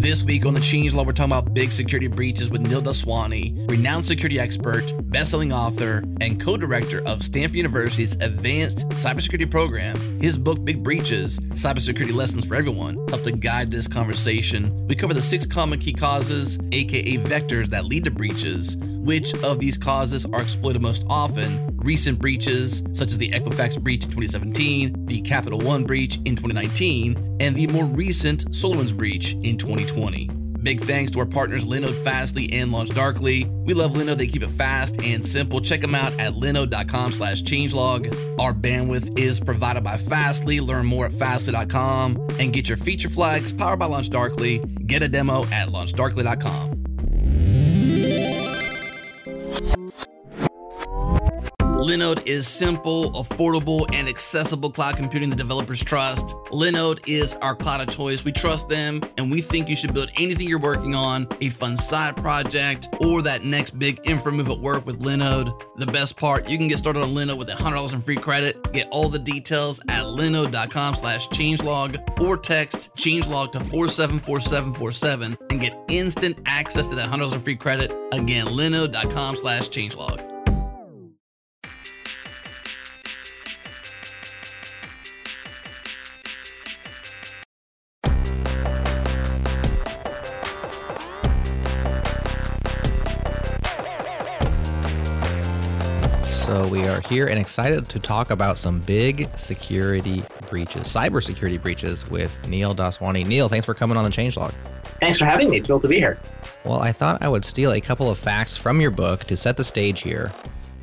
This week on the Changelog, we're talking about big security breaches with Neil Daswani, renowned security expert, best-selling author, and co-director of Stanford University's Advanced Cybersecurity Program. His book, Big Breaches: Cybersecurity Lessons for Everyone, helped to guide this conversation. We cover the six common key causes, aka vectors, that lead to breaches. Which of these causes are exploited most often? Recent breaches, such as the Equifax breach in 2017, the Capital One breach in 2019, and the more recent SolarWinds breach in 2020. Big thanks to our partners Linode, Fastly, and LaunchDarkly. We love Linode. They keep it fast and simple. Check them out at linode.com slash changelog. Our bandwidth is provided by Fastly. Learn more at fastly.com and get your feature flags powered by LaunchDarkly. Get a demo at launchdarkly.com. Linode is simple, affordable, and accessible cloud computing the developers trust. Linode is our cloud of choice. We trust them, and we think you should build anything you're working on, a fun side project, or that next big infra move at work with Linode. The best part, you can get started on Linode with $100 in free credit. Get all the details at linode.com slash changelog or text changelog to 474747 and get instant access to that $100 in free credit. Again, linode.com slash changelog. So we are here and excited to talk about some big security breaches, cybersecurity breaches with Neil Daswani. Neil, thanks for coming on the Changelog. Thanks for having me. Thrilled to be here. Well, I thought I would steal a couple of facts from your book to set the stage here.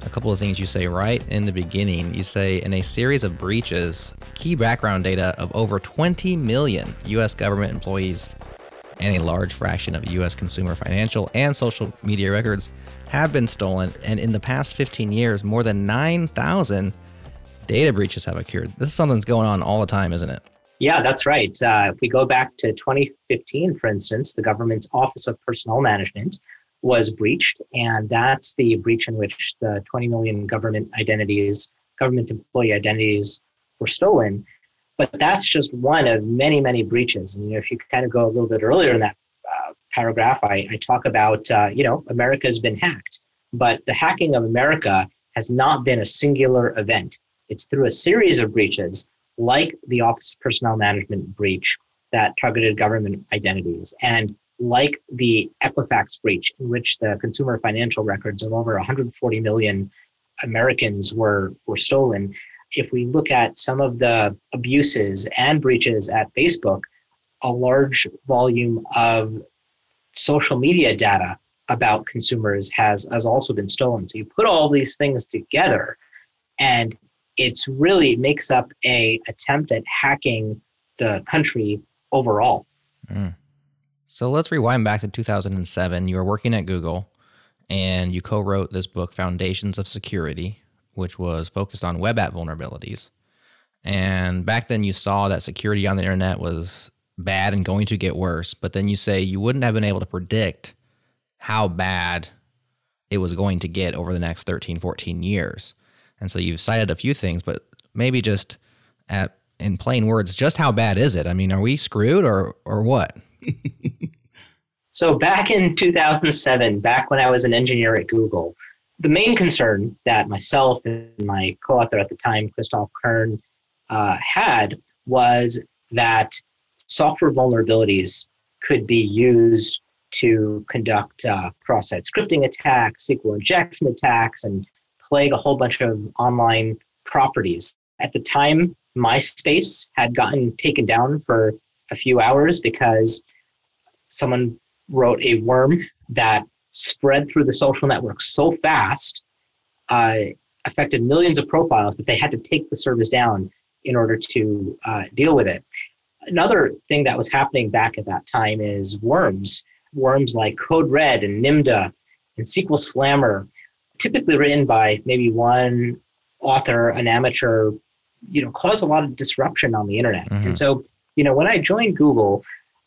A couple of things you say right in the beginning. You say in a series of breaches, key background data of over 20 million U.S. government employees and a large fraction of U.S. consumer financial and social media records have been stolen, and in the past 15 years, more than 9,000 data breaches have occurred. This is something that's going on all the time, isn't it? Yeah, that's right. Uh, if we go back to 2015, for instance, the government's Office of Personnel Management was breached, and that's the breach in which the 20 million government identities, government employee identities, were stolen. But that's just one of many, many breaches. And you know, if you kind of go a little bit earlier in that paragraph, I, I talk about, uh, you know, America has been hacked, but the hacking of America has not been a singular event. It's through a series of breaches, like the Office of Personnel Management breach that targeted government identities, and like the Equifax breach, in which the consumer financial records of over 140 million Americans were, were stolen. If we look at some of the abuses and breaches at Facebook, a large volume of social media data about consumers has, has also been stolen. So you put all these things together and it's really makes up a attempt at hacking the country overall. Mm. So let's rewind back to 2007. You were working at Google and you co wrote this book, Foundations of Security, which was focused on web app vulnerabilities. And back then, you saw that security on the internet was bad and going to get worse. But then you say you wouldn't have been able to predict how bad it was going to get over the next 13, 14 years. And so you've cited a few things, but maybe just at in plain words, just how bad is it? I mean, are we screwed or or what? so back in 2007, back when I was an engineer at Google, the main concern that myself and my co-author at the time, Christoph Kern, uh, had was that software vulnerabilities could be used to conduct uh, cross-site scripting attacks, SQL injection attacks, and plague a whole bunch of online properties. At the time, MySpace had gotten taken down for a few hours because someone wrote a worm that spread through the social network so fast, uh, affected millions of profiles that they had to take the service down in order to uh, deal with it. Another thing that was happening back at that time is worms. Worms like Code Red and Nimda and SQL Slammer, typically written by maybe one author, an amateur, you know, cause a lot of disruption on the internet. Mm-hmm. And so, you know, when I joined Google,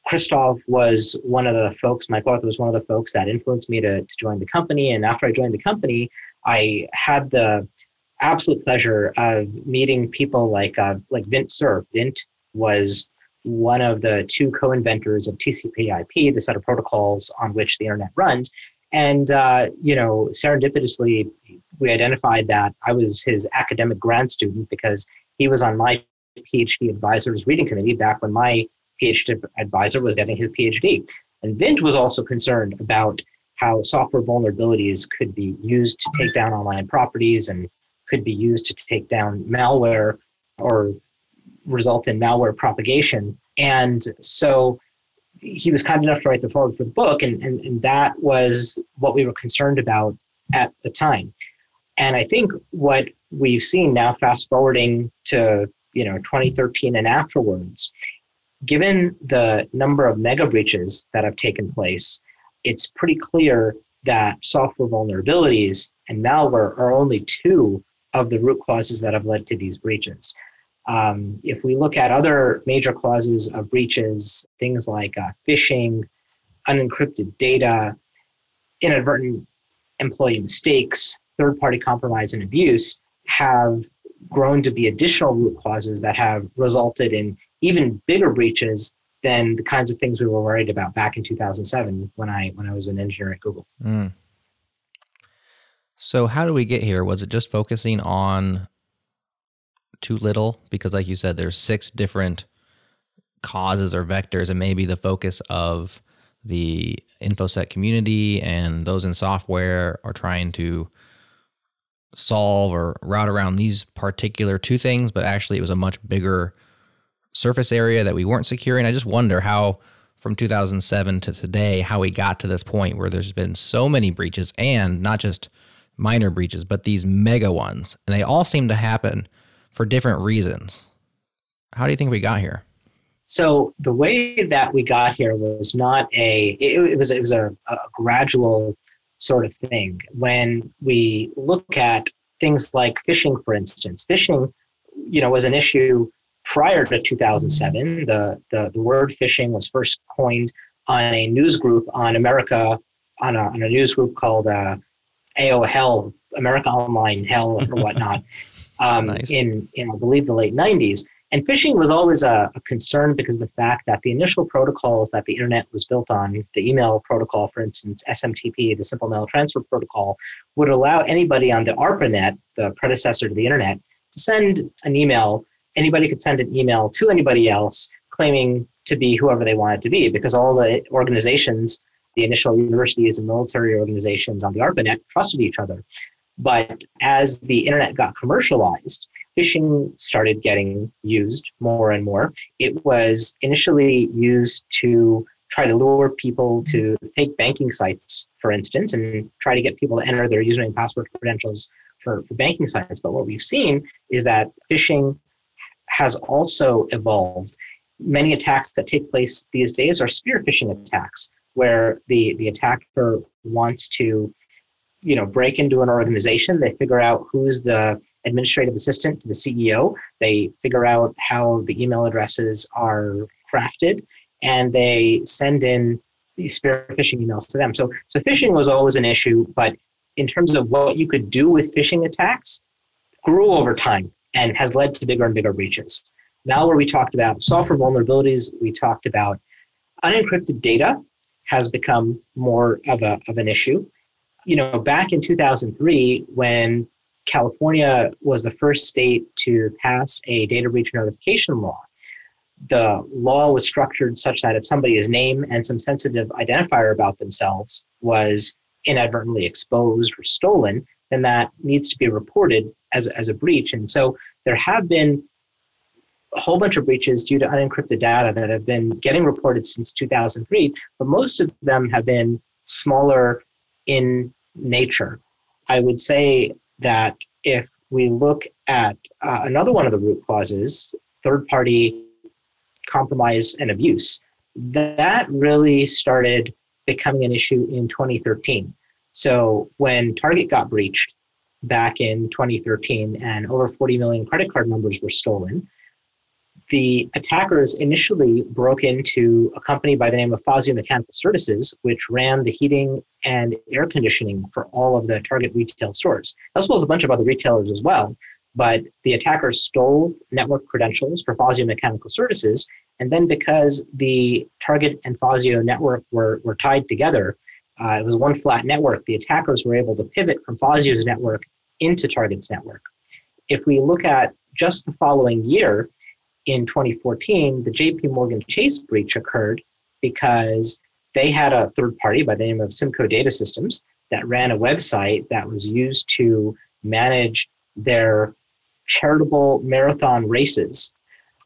Christoph was one of the folks, my author was one of the folks that influenced me to, to join the company. And after I joined the company, I had the absolute pleasure of meeting people like uh, like Vint Cerf. Vint was one of the two co-inventors of TCP/IP, the set of protocols on which the internet runs. And uh, you know, serendipitously, we identified that I was his academic grad student because he was on my PhD advisor's reading committee back when my PhD advisor was getting his PhD. And Vint was also concerned about how software vulnerabilities could be used to take down online properties and could be used to take down malware or result in malware propagation. And so he was kind enough to write the forward for the book, and, and, and that was what we were concerned about at the time. And I think what we've seen now, fast forwarding to you know 2013 and afterwards, given the number of mega breaches that have taken place, it's pretty clear that software vulnerabilities and malware are only two of the root causes that have led to these breaches. Um, if we look at other major causes of breaches, things like uh, phishing, unencrypted data, inadvertent employee mistakes, third party compromise and abuse have grown to be additional root causes that have resulted in even bigger breaches than the kinds of things we were worried about back in 2007 when I when I was an engineer at Google. Mm. So how do we get here? Was it just focusing on too little? Because like you said, there's six different causes or vectors, and maybe the focus of the infosec community and those in software are trying to solve or route around these particular two things, but actually it was a much bigger surface area that we weren't securing. I just wonder how from 2007 to today how we got to this point where there's been so many breaches and not just minor breaches but these mega ones and they all seem to happen for different reasons. How do you think we got here? So the way that we got here was not a it, it was it was a, a gradual sort of thing. When we look at things like phishing for instance phishing you know was an issue prior to 2007. The, the, the word phishing was first coined on a news group on America, on a, on a news group called uh, AO Hell, America Online Hell, or whatnot, um, nice. in, in, I believe, the late 90s. And phishing was always a, a, concern because of the fact that the initial protocols that the internet was built on, the email protocol, for instance, SMTP, the Simple Mail Transfer Protocol, would allow anybody on the ARPANET, the predecessor to the internet, to send an email anybody could send an email to anybody else claiming to be whoever they wanted to be because all the organizations, the initial universities and military organizations on the ARPANET trusted each other. But as the internet got commercialized, phishing started getting used more and more. It was initially used to try to lure people to fake banking sites, for instance, and try to get people to enter their username password credentials for, for banking sites. But what we've seen is that phishing has also evolved. Many attacks that take place these days are spear phishing attacks, where the, the attacker wants to you know break into an organization they figure out who's the administrative assistant to the ceo they figure out how the email addresses are crafted and they send in these spear phishing emails to them so so phishing was always an issue but in terms of what you could do with phishing attacks grew over time and has led to bigger and bigger breaches. Malware, we talked about software vulnerabilities, we talked about unencrypted data has become more of, a, of an issue. You know, back in 2003, when California was the first state to pass a data breach notification law, the law was structured such that if somebody's name and some sensitive identifier about themselves was inadvertently exposed or stolen, then that needs to be reported as, as a breach. And so there have been a whole bunch of breaches due to unencrypted data that have been getting reported since 2003, but most of them have been smaller in nature. I would say that if we look at uh, another one of the root causes, third party compromise and abuse, that really started becoming an issue in 2013. So when Target got breached back in 2013 and over 40 million credit card numbers were stolen, the attackers initially broke into a company by the name of Fazio Mechanical Services, which ran the heating and air conditioning for all of the Target retail stores, as well as a bunch of other retailers as well. But the attackers stole network credentials for Fazio Mechanical Services And then because the Target and Fazio network were, were tied together, uh, it was one flat network, the attackers were able to pivot from Fazio's network into Target's network. If we look at just the following year, in 2014, the JP Morgan Chase breach occurred because they had a third party by the name of Simco Data Systems that ran a website that was used to manage their charitable marathon races.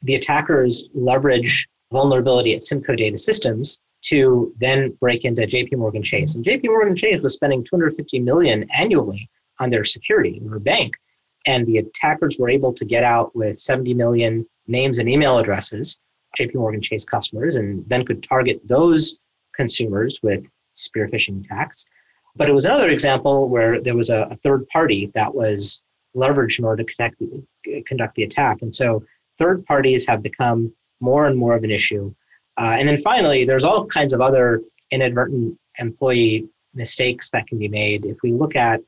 The attackers leverage vulnerability at Simco Data Systems to then break into JP Morgan Chase. And JP Morgan Chase was spending 250 million annually on their security, their bank. And the attackers were able to get out with 70 million names and email addresses, JP Morgan Chase customers, and then could target those consumers with spear phishing attacks. But it was another example where there was a, a third party that was leveraged in order to connect conduct the attack. And so third parties have become more and more of an issue. Uh, and then finally, there's all kinds of other inadvertent employee mistakes that can be made. If we look at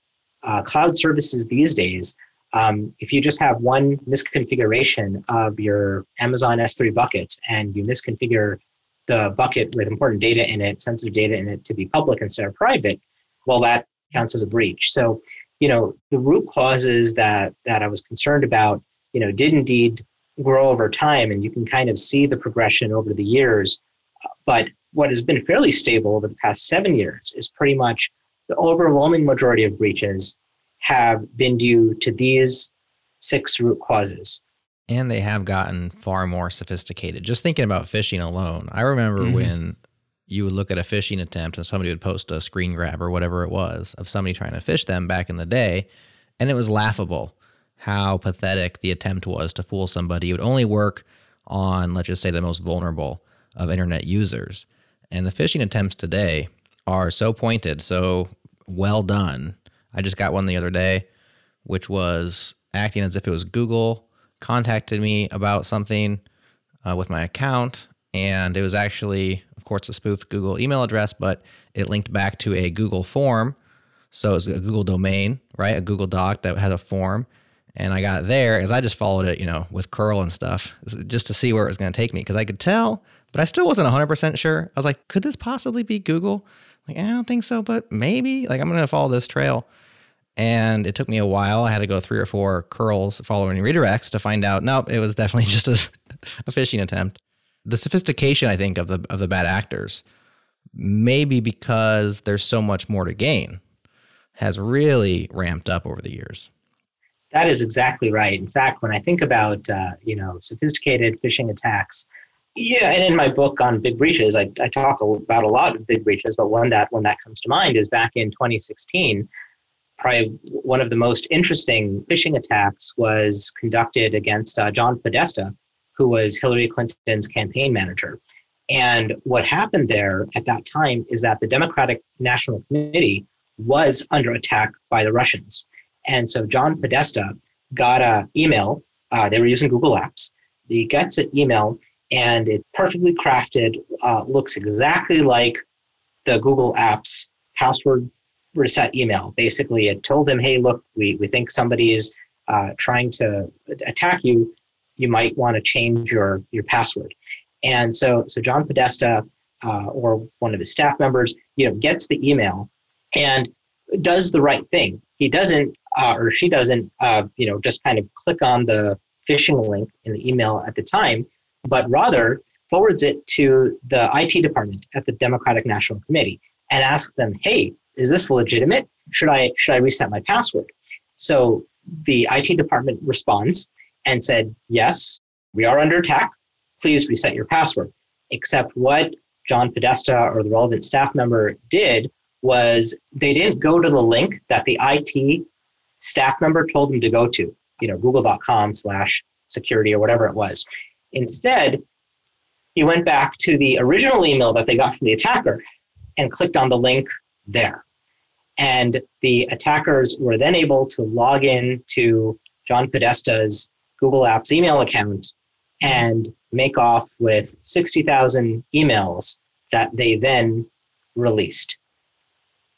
uh, cloud services these days, um, if you just have one misconfiguration of your Amazon S3 buckets and you misconfigure the bucket with important data in it, sensitive data in it to be public instead of private, well, that counts as a breach. So, you know, the root causes that that I was concerned about, you know, did indeed grow over time, and you can kind of see the progression over the years. But what has been fairly stable over the past seven years is pretty much the overwhelming majority of breaches have been due to these six root causes. And they have gotten far more sophisticated. Just thinking about phishing alone, I remember mm-hmm. when you would look at a phishing attempt and somebody would post a screen grab or whatever it was of somebody trying to phish them back in the day, and it was laughable how pathetic the attempt was to fool somebody. It would only work on, let's just say, the most vulnerable of internet users. And the phishing attempts today are so pointed, so well done. I just got one the other day, which was acting as if it was Google contacted me about something uh, with my account and it was actually, of course, a spoofed Google email address, but it linked back to a Google form. So it was a Google domain, right? A Google Doc that had a form. And I got there as I just followed it, you know, with curl and stuff, just to see where it was going to take me because I could tell, but I still wasn't 100% sure. I was like, could this possibly be Google? Like, I don't think so, but maybe. Like, I'm going to follow this trail. And it took me a while. I had to go three or four curls following redirects to find out, nope, it was definitely just a, a phishing attempt the sophistication I think of the of the bad actors, maybe because there's so much more to gain, has really ramped up over the years. That is exactly right. In fact, when I think about uh, you know sophisticated phishing attacks, yeah, and in my book on big breaches, I, I talk about a lot of big breaches, but one that one that comes to mind is back in 2016. Probably one of the most interesting phishing attacks was conducted against uh, John Podesta, who was Hillary Clinton's campaign manager. And what happened there at that time is that the Democratic National Committee was under attack by the Russians. And so John Podesta got an email. Uh, they were using Google Apps. He gets an email, and it perfectly crafted, uh, looks exactly like the Google Apps password reset email. Basically, it told him, "Hey, look, we we think somebody is uh, trying to attack you you might want to change your your password. And so so John Podesta uh, or one of his staff members, you know, gets the email and does the right thing. He doesn't uh, or she doesn't, uh, you know, just kind of click on the phishing link in the email at the time, but rather forwards it to the IT department at the Democratic National Committee and asks them, "Hey, is this legitimate? Should I should I reset my password?" So the IT department responds and said, Yes, we are under attack. Please reset your password. Except what John Podesta or the relevant staff member did was they didn't go to the link that the IT staff member told them to go to, you know, google.com slash security or whatever it was. Instead, he went back to the original email that they got from the attacker and clicked on the link there. And the attackers were then able to log in to John Podesta's Google Apps email account and make off with 60,000 emails that they then released.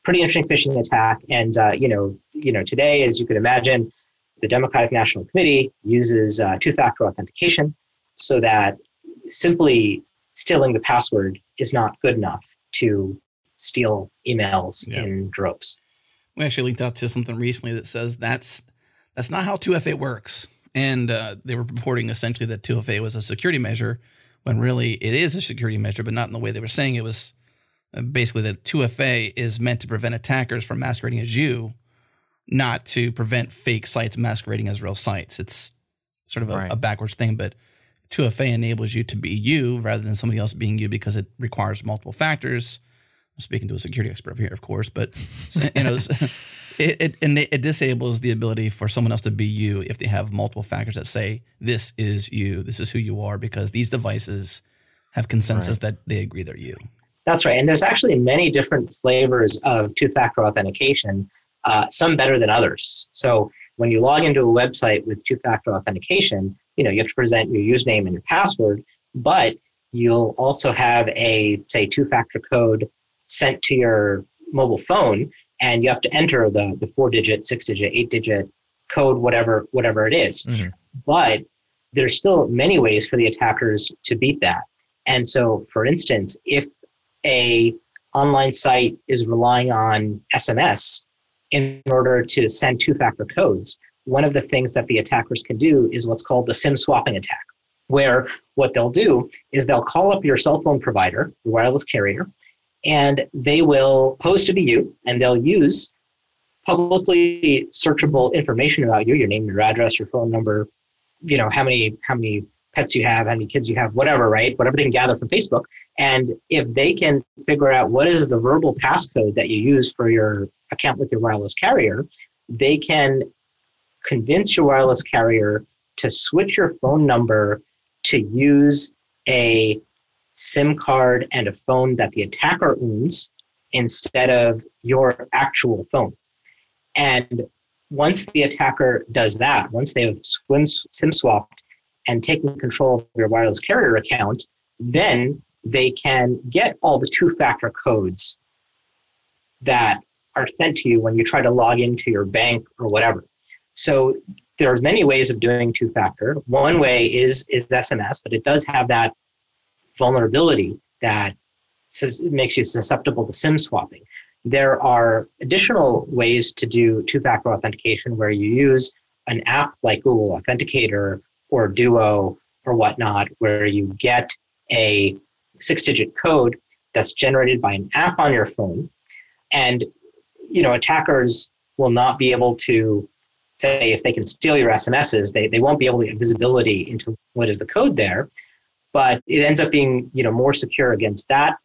Pretty interesting phishing attack. And, uh, you know, you know, today, as you can imagine, the Democratic National Committee uses uh, two-factor authentication so that simply stealing the password is not good enough to steal emails yeah. in droves. We actually linked out to something recently that says that's that's not how 2FA works. And uh, they were reporting essentially that 2FA was a security measure when really it is a security measure, but not in the way they were saying it was. Uh, basically, that 2FA is meant to prevent attackers from masquerading as you, not to prevent fake sites masquerading as real sites. It's sort of a, right. a backwards thing, but 2FA enables you to be you rather than somebody else being you because it requires multiple factors. I'm speaking to a security expert here, of course, but you know, it, it, it disables the ability for someone else to be you if they have multiple factors that say this is you, this is who you are, because these devices have consensus right. that they agree they're you. That's right, and there's actually many different flavors of two-factor authentication. Uh, some better than others. So when you log into a website with two-factor authentication, you know you have to present your username and your password, but you'll also have a say two-factor code sent to your mobile phone and you have to enter the the four digit six digit eight digit code whatever whatever it is. Mm-hmm. but there's still many ways for the attackers to beat that and so for instance if a online site is relying on sms in order to send two factor codes one of the things that the attackers can do is what's called the sim swapping attack where what they'll do is they'll call up your cell phone provider, your wireless carrier, and they will pose to be you and they'll use publicly searchable information about you your name your address your phone number you know how many how many pets you have how many kids you have whatever right? Whatever they can gather from facebook. And if they can figure out what is the verbal passcode that you use for your account with your wireless carrier they can convince your wireless carrier to switch your phone number to use a SIM card and a phone that the attacker owns instead of your actual phone. And once the attacker does that, once they've SIM swapped and taken control of your wireless carrier account, then they can get all the two factor codes that are sent to you when you try to log into your bank or whatever. So there are many ways of doing two factor. One way is is SMS, but it does have that vulnerability that makes you susceptible to SIM swapping. There are additional ways to do two factor authentication where you use an app like Google Authenticator or Duo or whatnot, where you get a six digit code that's generated by an app on your phone. And you know, attackers will not be able to say if they can steal your SMSs, they, they won't be able to get visibility into what is the code there but it ends up being you know more secure against that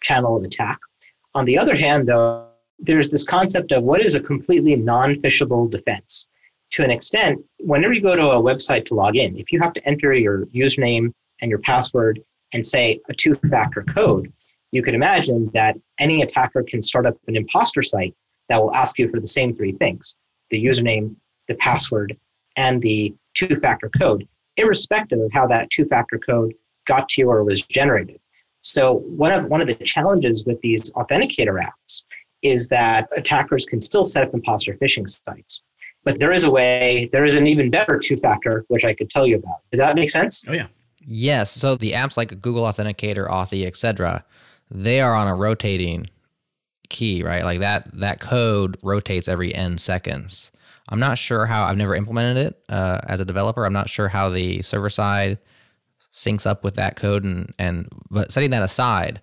channel of attack. On the other hand, though, there's this concept of what is a completely non-phishable defense. To an extent, whenever you go to a website to log in, if you have to enter your username and your password and say a two-factor code, you can imagine that any attacker can start up an imposter site that will ask you for the same three things the username, the password, and the two factor code irrespective of how that two factor code got to you or was generated. So, one of, one of the challenges with these authenticator apps is that attackers can still set up imposter phishing sites. But there is a way, there is an even better two factor, which I could tell you about. Does that make sense? Oh, yeah. Yes. So, the apps like Google Authenticator, Authy, etc., they are on a rotating key, right? Like that that code rotates every n seconds. I'm not sure how I've never implemented it uh, as a developer. I'm not sure how the server side syncs up with that code and and but setting that aside,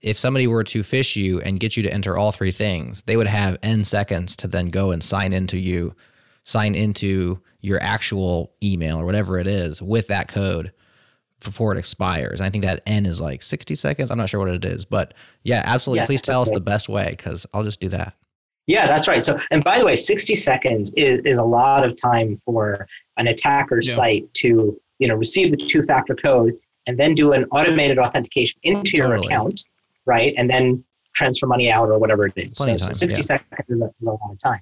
if somebody were to phish you and get you to enter all three things, they would have n seconds to then go and sign into you, sign into your actual email or whatever it is with that code before it expires. And I think that n is like 60 seconds. I'm not sure what it is, but yeah, absolutely. Please tell us the best way because I'll just do that. Yeah, that's right. So, and by the way, 60 seconds is, is a lot of time for an attacker yeah. site to, you know, receive the two-factor code and then do an automated authentication into your account, right? And then transfer money out or whatever it is. so, so 60 yeah. seconds is a, is a, lot of time.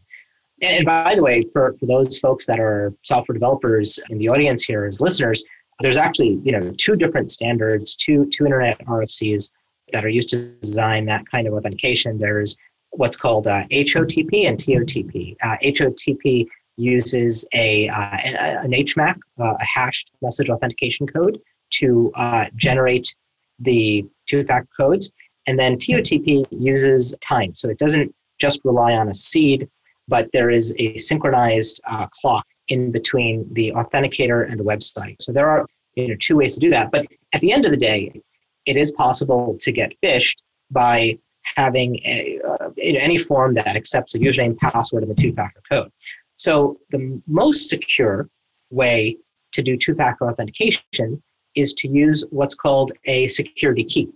And, and by the way, for, for those folks that are software developers in the audience here as listeners, there's actually, you know, two different standards, two, two internet RFCs that are used to design that kind of authentication. There's what's called uh, HOTP and TOTP. Uh, HOTP uses a uh, an HMAC, uh, a hashed message authentication code, to uh, generate the two-factor codes. And then TOTP uses time. So it doesn't just rely on a seed, but there is a synchronized uh, clock in between the authenticator and the website. So there are you know, two ways to do that. But at the end of the day, it is possible to get phished by having a, uh, any form that accepts a username, password, and a two-factor code. So the most secure way to do two-factor authentication is to use what's called a security key.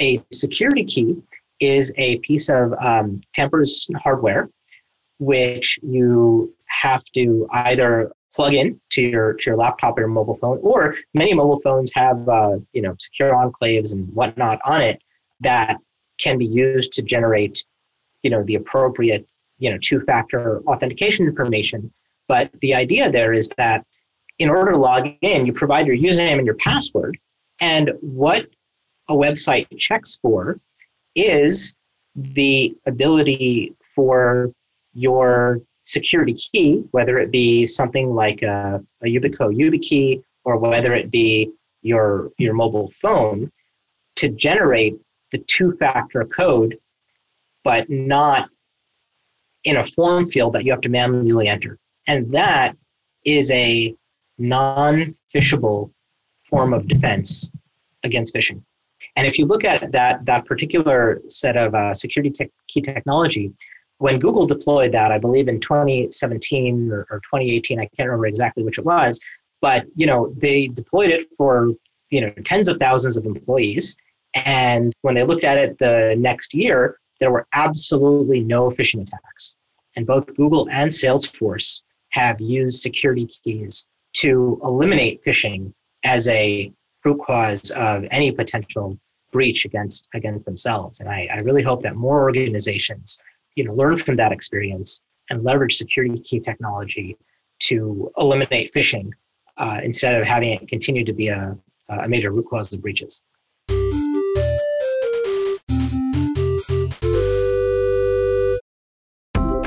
A security key is a piece of um, hardware which you have to either plug in to your to your laptop or your mobile phone, or many mobile phones have uh, you know secure enclaves and whatnot on it that can be used to generate you know the appropriate you know two-factor authentication information. But the idea there is that in order to log in, you provide your username and your password, and what a website checks for is the ability for your security key, whether it be something like a, a Yubico YubiKey or whether it be your, your mobile phone, to generate the two-factor code, but not in a form field that you have to manually enter. And that is a non-phishable form of defense against phishing. And if you look at that, that particular set of uh, security te- key technology, when Google deployed that, I believe in 2017 or, or 2018, I can't remember exactly which it was, but you know they deployed it for you know tens of thousands of employees, and when they looked at it the next year, there were absolutely no phishing attacks. And both Google and Salesforce have used security keys to eliminate phishing as a root cause of any potential breach against against themselves. And I, I really hope that more organizations you know, learn from that experience and leverage security key technology to eliminate phishing uh, instead of having it continue to be a, a major root cause of breaches.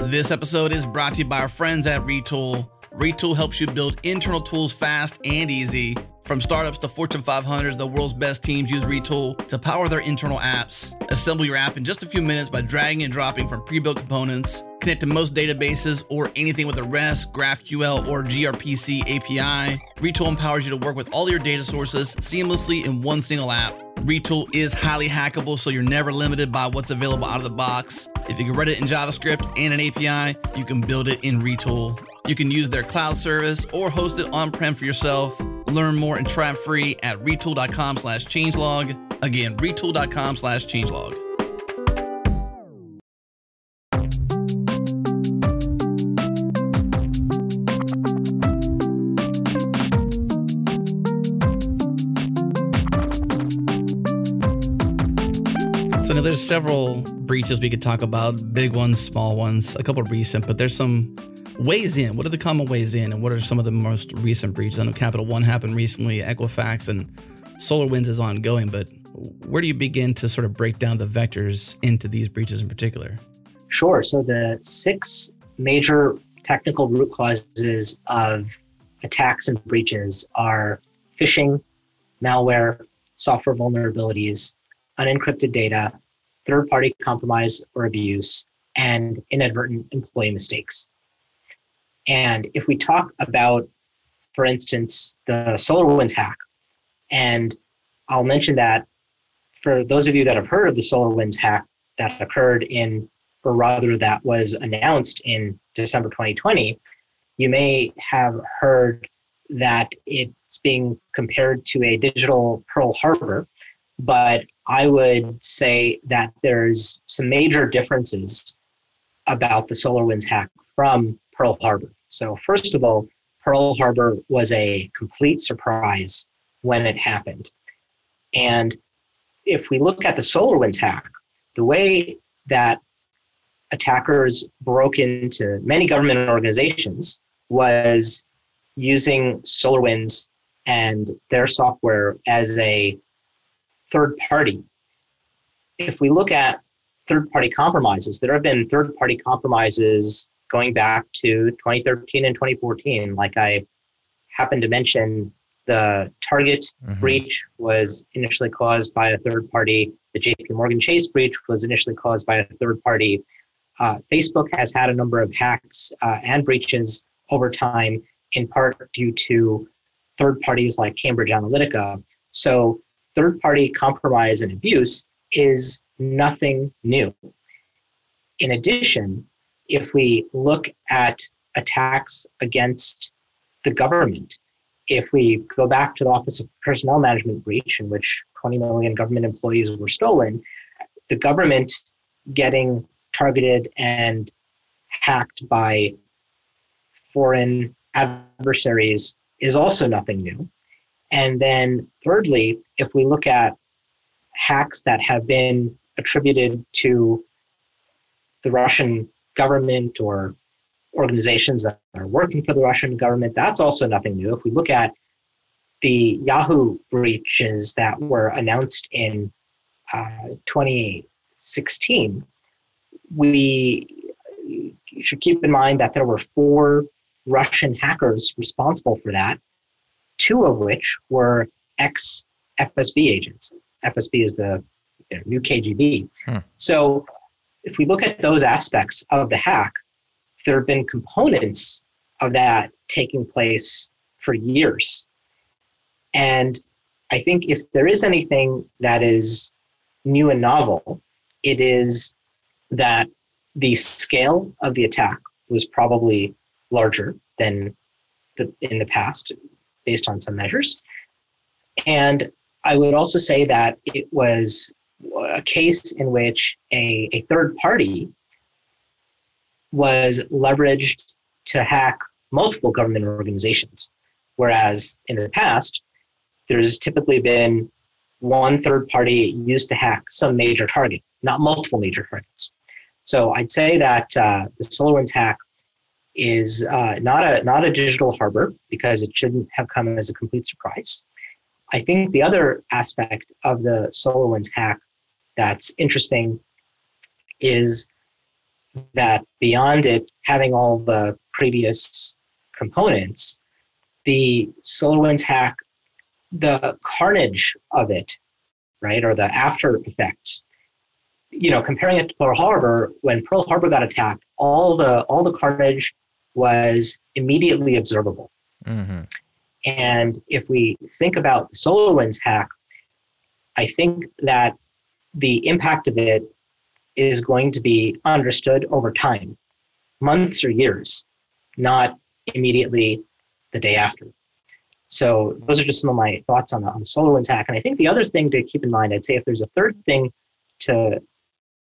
This episode is brought to you by our friends at Retool. Retool helps you build internal tools fast and easy from startups to Fortune 500s, the world's best teams use Retool to power their internal apps. Assemble your app in just a few minutes by dragging and dropping from pre built components. Connect to most databases or anything with a REST, GraphQL, or gRPC API. Retool empowers you to work with all your data sources seamlessly in one single app. Retool is highly hackable, so you're never limited by what's available out of the box. If you can write it in JavaScript and an API, you can build it in Retool. You can use their cloud service or host it on-prem for yourself. Learn more and try it free at retool.com slash changelog. Again, retool.com slash changelog. So now there's several breaches we could talk about, big ones, small ones, a couple recent, but there's some ways in. What are the common ways in, and what are some of the most recent breaches? I know Capital One happened recently, Equifax, and SolarWinds is ongoing. But where do you begin to sort of break down the vectors into these breaches in particular? Sure. So the six major technical root causes of attacks and breaches are phishing, malware, software vulnerabilities, unencrypted data, third party compromise or abuse, and inadvertent employee mistakes. And if we talk about, for instance, the SolarWinds hack, and I'll mention that for those of you that have heard of the SolarWinds hack that occurred in, or rather that was announced in December 2020, you may have heard that it's being compared to a digital Pearl Harbor, but I would say that there's some major differences about the SolarWinds hack from Pearl Harbor. So, first of all, Pearl Harbor was a complete surprise when it happened. And if we look at the SolarWinds hack, the way that attackers broke into many government organizations was using SolarWinds and their software as a third party. If we look at third party compromises, there have been third party compromises going back to 2013 and 2014. Like I happened to mention The Target mm-hmm. breach was initially caused by a third party. The JP Morgan Chase breach was initially caused by a third party. Uh, Facebook has had a number of hacks uh, and breaches over time, in part due to third parties like Cambridge Analytica. So, third party compromise and abuse is nothing new. In addition, if we look at attacks against the government, if we go back to the Office of Personnel Management breach, in which 20 million government employees were stolen, the government getting targeted and hacked by foreign adversaries is also nothing new. And then, thirdly, if we look at hacks that have been attributed to the Russian government or organizations that are working for the Russian government, that's also nothing new. If we look at the Yahoo breaches that were announced in uh, 2016, we should keep in mind that there were four Russian hackers responsible for that, two of which were ex FSB agents. FSB is the you know, new KGB. Hmm. So if we look at those aspects of the hack, there have been components of that taking place for years. And I think if there is anything that is new and novel, it is that the scale of the attack was probably larger than the, in the past, based on some measures. And I would also say that it was a case in which a, a third party was leveraged to hack multiple government organizations. Whereas in the past, there's typically been one third party used to hack some major target, not multiple major targets. So I'd say that uh, the SolarWinds hack is uh, not a not a digital harbor because it shouldn't have come as a complete surprise. I think the other aspect of the SolarWinds hack that's interesting is that beyond it having all the previous components, the SolarWinds hack, the carnage of it, right, or the after effects, you know, comparing it to Pearl Harbor, when Pearl Harbor got attacked, all the all the carnage was immediately observable. Mm-hmm. And if we think about the SolarWinds hack, I think that the impact of it is going to be understood over time, months or years, not immediately the day after. So those are just some of my thoughts on the, on the SolarWinds hack. And I think the other thing to keep in mind, I'd say if there's a third thing to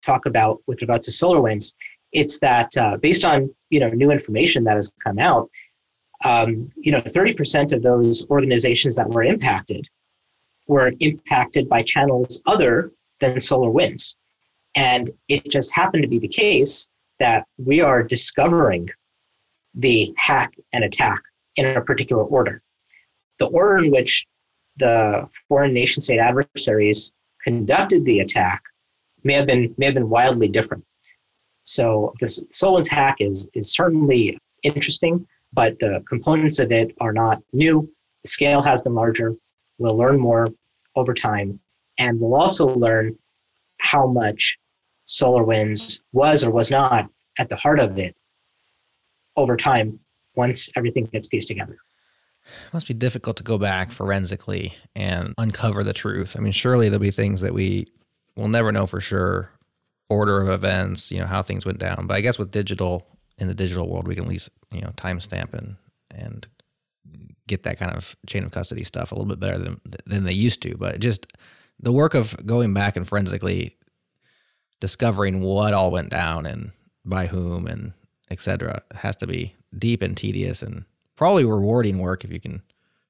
talk about with regards to SolarWinds, it's that uh, based on you know new information that has come out, um, you know 30% of those organizations that were impacted were impacted by channels other than SolarWinds. And it just happened to be the case that we are discovering the hack and attack in a particular order. The order in which the foreign nation state adversaries conducted the attack may have been may have been wildly different. So the SolarWinds hack is is certainly interesting, but the components of it are not new. The scale has been larger. We'll learn more over time, and we'll also learn how much SolarWinds was or was not at the heart of it over time once everything gets pieced together. It must be difficult to go back forensically and uncover the truth. I mean, surely there'll be things that we will never know for sure, order of events, you know, how things went down. But I guess with digital in the digital world, we can at least, you know, timestamp and and get that kind of chain of custody stuff a little bit better than than they used to. But it just the work of going back and forensically discovering what all went down and by whom and etc. has to be deep and tedious and probably rewarding work if you can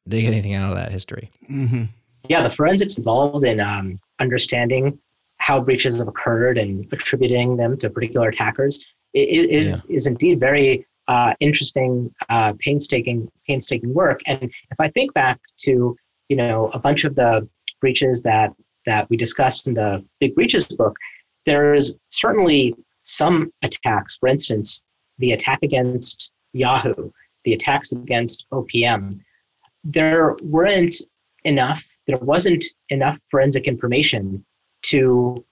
dig anything out of that history. Mm-hmm. Yeah, the forensics involved in um, understanding how breaches have occurred and attributing them to particular attackers is yeah. is indeed very uh, interesting, uh, painstaking painstaking work. And if I think back to you know a bunch of the breaches that that we discussed in the Big Breaches book, there's certainly some attacks. For instance, the attack against Yahoo, the attacks against OPM, there weren't enough, there wasn't enough forensic information to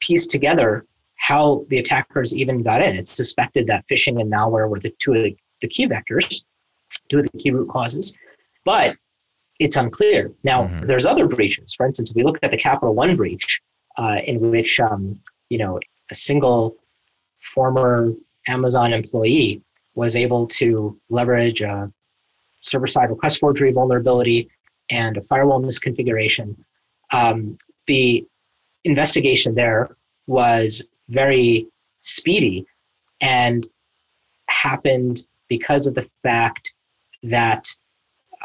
piece together how the attackers even got in. It's suspected that phishing and malware were the two of the, the key vectors, two of the key root causes, but it's unclear. Now, mm-hmm. there's other breaches. For instance, if we look at the Capital One breach, uh, in which um, you know a single former Amazon employee was able to leverage a server-side request forgery vulnerability and a firewall misconfiguration. Um, the investigation there was very speedy and happened because of the fact that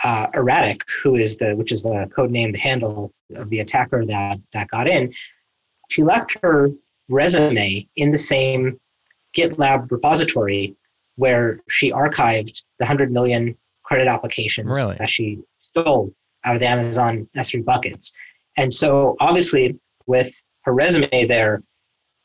uh, Erratic, who is the which is the code name, the handle of the attacker that that got in, she left her resume in the same GitLab repository where she archived the 100 million credit applications really? that she stole out of the Amazon S3 buckets. And so obviously with her resume there,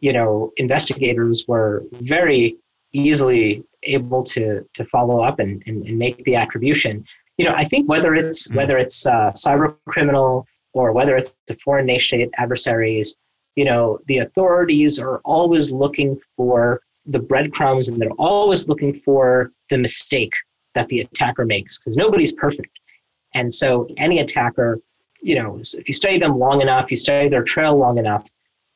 you know, investigators were very easily able to to follow up and, and, and make the attribution. You know, I think whether it's mm. whether it's uh, cyber criminal or whether it's the foreign nation state adversaries, you know, the authorities are always looking for the breadcrumbs and they're always looking for the mistake that the attacker makes because nobody's perfect. And so any attacker, you know, if you study them long enough, you study their trail long enough,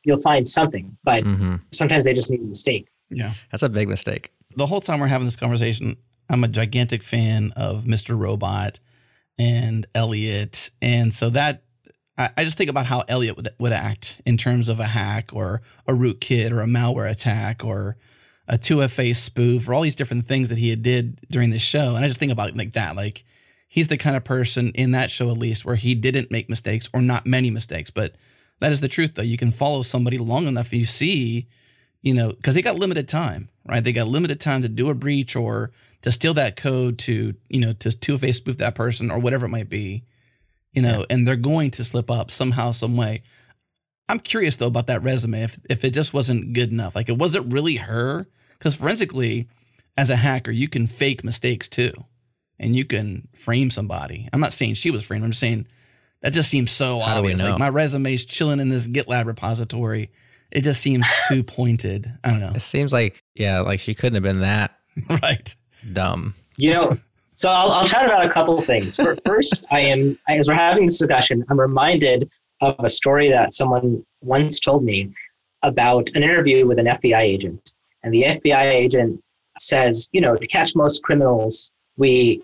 you'll find something. But mm-hmm. sometimes they just need a mistake. Yeah. That's a big mistake. The whole time we're having this conversation, I'm a gigantic fan of Mr. Robot and Elliot. And so that I, just think about how Elliot would, would act in terms of a hack or a rootkit or a malware attack or a 2FA spoof or all these different things that he had did during the show. And I just think about like that. Like he's the kind of person in that show, at least, where he didn't make mistakes or not many mistakes. But that is the truth, though. You can follow somebody long enough and you see, you know, because they got limited time, right? They got limited time to do a breach or to steal that code to, you know, to 2FA spoof that person or whatever it might be, you know, yeah. and they're going to slip up somehow, some way. I'm curious though about that resume. If if it just wasn't good enough, like it wasn't really her because forensically, as a hacker, you can fake mistakes too, and you can frame somebody. I'm not saying she was framed. I'm just saying that just seems so How obvious. Like my resume's chilling in this GitLab repository. It just seems too pointed. I don't know. It seems like yeah, like she couldn't have been that right dumb. You know, so I'll, I'll chat about a couple things. First, I am as we're having this discussion, I'm reminded of a story that someone once told me about an interview with an FBI agent and the FBI agent says, you know, to catch most criminals, we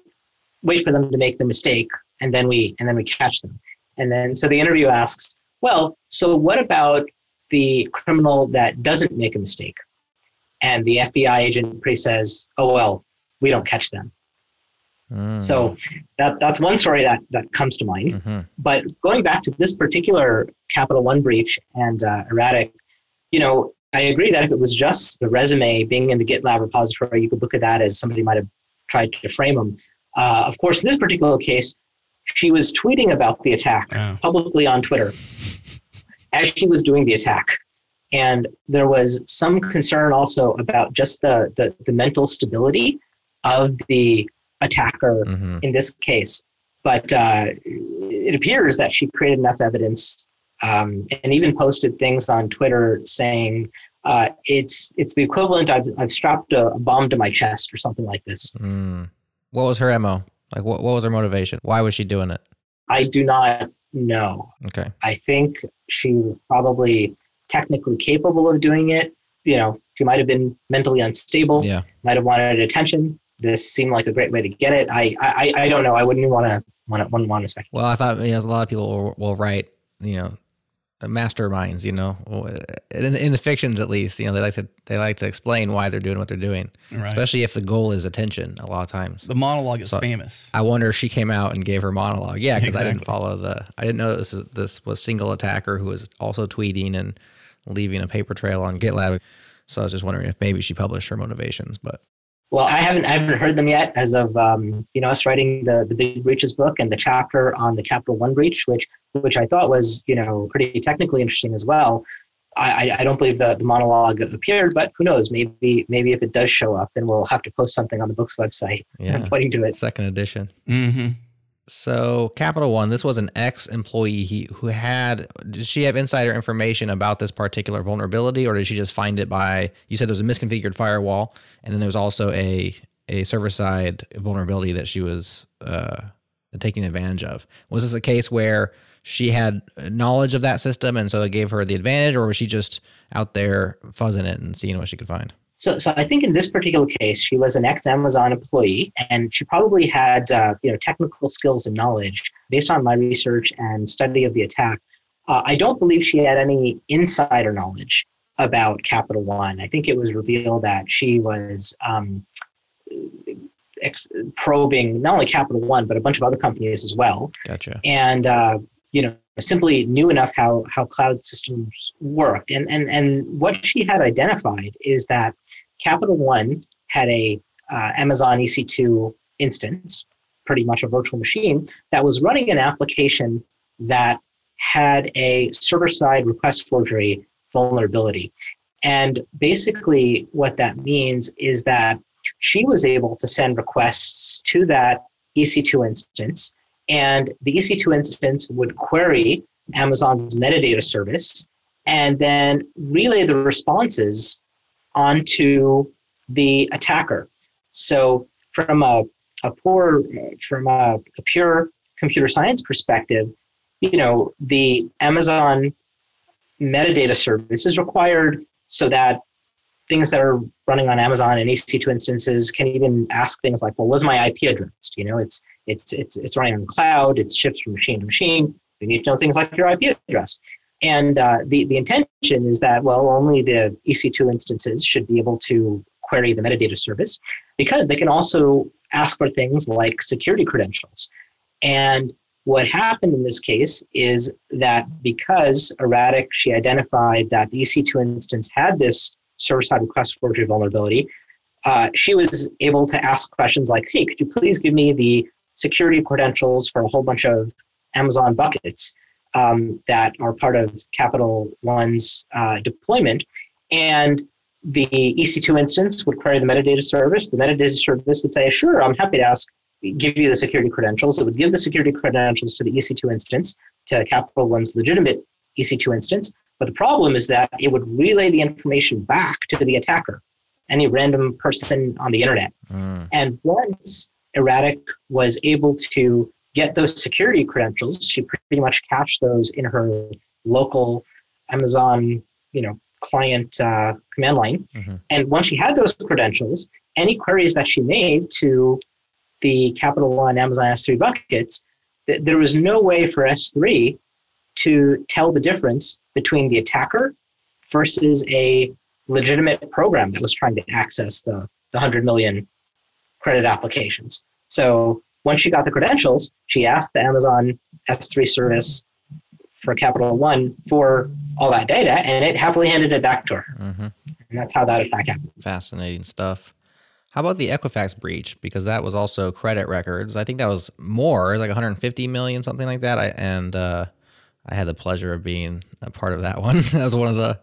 wait for them to make the mistake and then we and then we catch them. And then so the interview asks, well, so what about the criminal that doesn't make a mistake? And the FBI agent pretty says, oh well, we don't catch them. Mm. So that that's one story that that comes to mind. Mm-hmm. But going back to this particular Capital One breach and uh, erratic, you know, I agree that if it was just the resume being in the GitLab repository, you could look at that as somebody might have tried to frame them. Uh, of course, in this particular case, she was tweeting about the attack yeah. publicly on Twitter as she was doing the attack. And there was some concern also about just the, the, the mental stability of the attacker mm-hmm. in this case. But uh, it appears that she created enough evidence um, and even posted things on Twitter saying uh, it's it's the equivalent. I've I've strapped a, a, bomb to my chest or something like this. Mm. What was her mo? Like what what was her motivation? Why was she doing it? I do not know. Okay. I think she was probably technically capable of doing it. You know, she might have been mentally unstable. Yeah. Might have wanted attention. This seemed like a great way to get it. I I, I don't know. I wouldn't want to want to want to speculate. Well, I thought you know a lot of people will, will write you know masterminds, you know, in, in, the fictions at least, you know, they like to they like to explain why they're doing what they're doing, right. especially if the goal is attention. A lot of times, the monologue is so famous. I wonder if she came out and gave her monologue. Yeah, because exactly. I didn't follow the. I didn't know this this was single attacker who was also tweeting and leaving a paper trail on GitLab. So I was just wondering if maybe she published her motivations, but well, I haven't I haven't heard them yet as of um, you know us writing the the big breaches book and the chapter on the Capital One breach, which which I thought was you know pretty technically interesting as well. I, I don't believe the, the monologue appeared, but who knows? Maybe maybe if it does show up, then we'll have to post something on the book's website yeah. pointing to it. Second edition. Mm-hmm. So, Capital One, this was an ex employee who had, did she have insider information about this particular vulnerability, or did she just find it by, you said there was a misconfigured firewall, and then there was also a, a server side vulnerability that she was uh, taking advantage of? Was this a case where she had knowledge of that system and so it gave her the advantage, or was she just out there fuzzing it and seeing what she could find? So, so I think in this particular case, she was an ex-Amazon employee, and she probably had uh, you know technical skills and knowledge based on my research and study of the attack. Uh, I don't believe she had any insider knowledge about Capital One. I think it was revealed that she was um, ex- probing not only Capital One but a bunch of other companies as well. Gotcha. And uh, you know simply knew enough how how cloud systems worked and and and what she had identified is that capital one had a uh, amazon ec2 instance pretty much a virtual machine that was running an application that had a server side request forgery vulnerability. And basically what that means is that she was able to send requests to that ec2 instance and the EC2 instance would query Amazon's metadata service and then relay the responses onto the attacker. So from a, a poor, from a, a pure computer science perspective, you know, the Amazon metadata service is required so that things that are running on Amazon and EC2 instances can even ask things like, well, was my IP address? You know, it's it's it's it's running on cloud. It shifts from machine to machine. You need to know things like your IP address. And uh, the the intention is that well, only the EC2 instances should be able to query the metadata service because they can also ask for things like security credentials. And what happened in this case is that because Erratic, she identified that the EC2 instance had this server-side request forgery vulnerability, uh, she was able to ask questions like, hey, could you please give me the security credentials for a whole bunch of Amazon buckets um, that are part of Capital One's uh, deployment. And the EC2 instance would query the metadata service. The metadata service would say, sure, I'm happy to ask, give you the security credentials. It would give the security credentials to the EC2 instance, to Capital One's legitimate EC2 instance. But the problem is that it would relay the information back to the attacker, any random person on the internet. Mm. And once Erratic was able to get those security credentials. She pretty much cached those in her local Amazon, you know, client uh, command line. Mm-hmm. And once she had those credentials, any queries that she made to the Capital One Amazon S3 buckets, th- there was no way for S3 to tell the difference between the attacker versus a legitimate program that was trying to access the, the 100 million credit applications. So once she got the credentials, she asked the Amazon S3 service for Capital One for all that data, and it happily handed it back to her. Mm-hmm. And that's how that attack happened. Fascinating stuff. How about the Equifax breach? Because that was also credit records. I think that was more, like 150 million, something like that. I, and uh, I had the pleasure of being a part of that one. that was one of the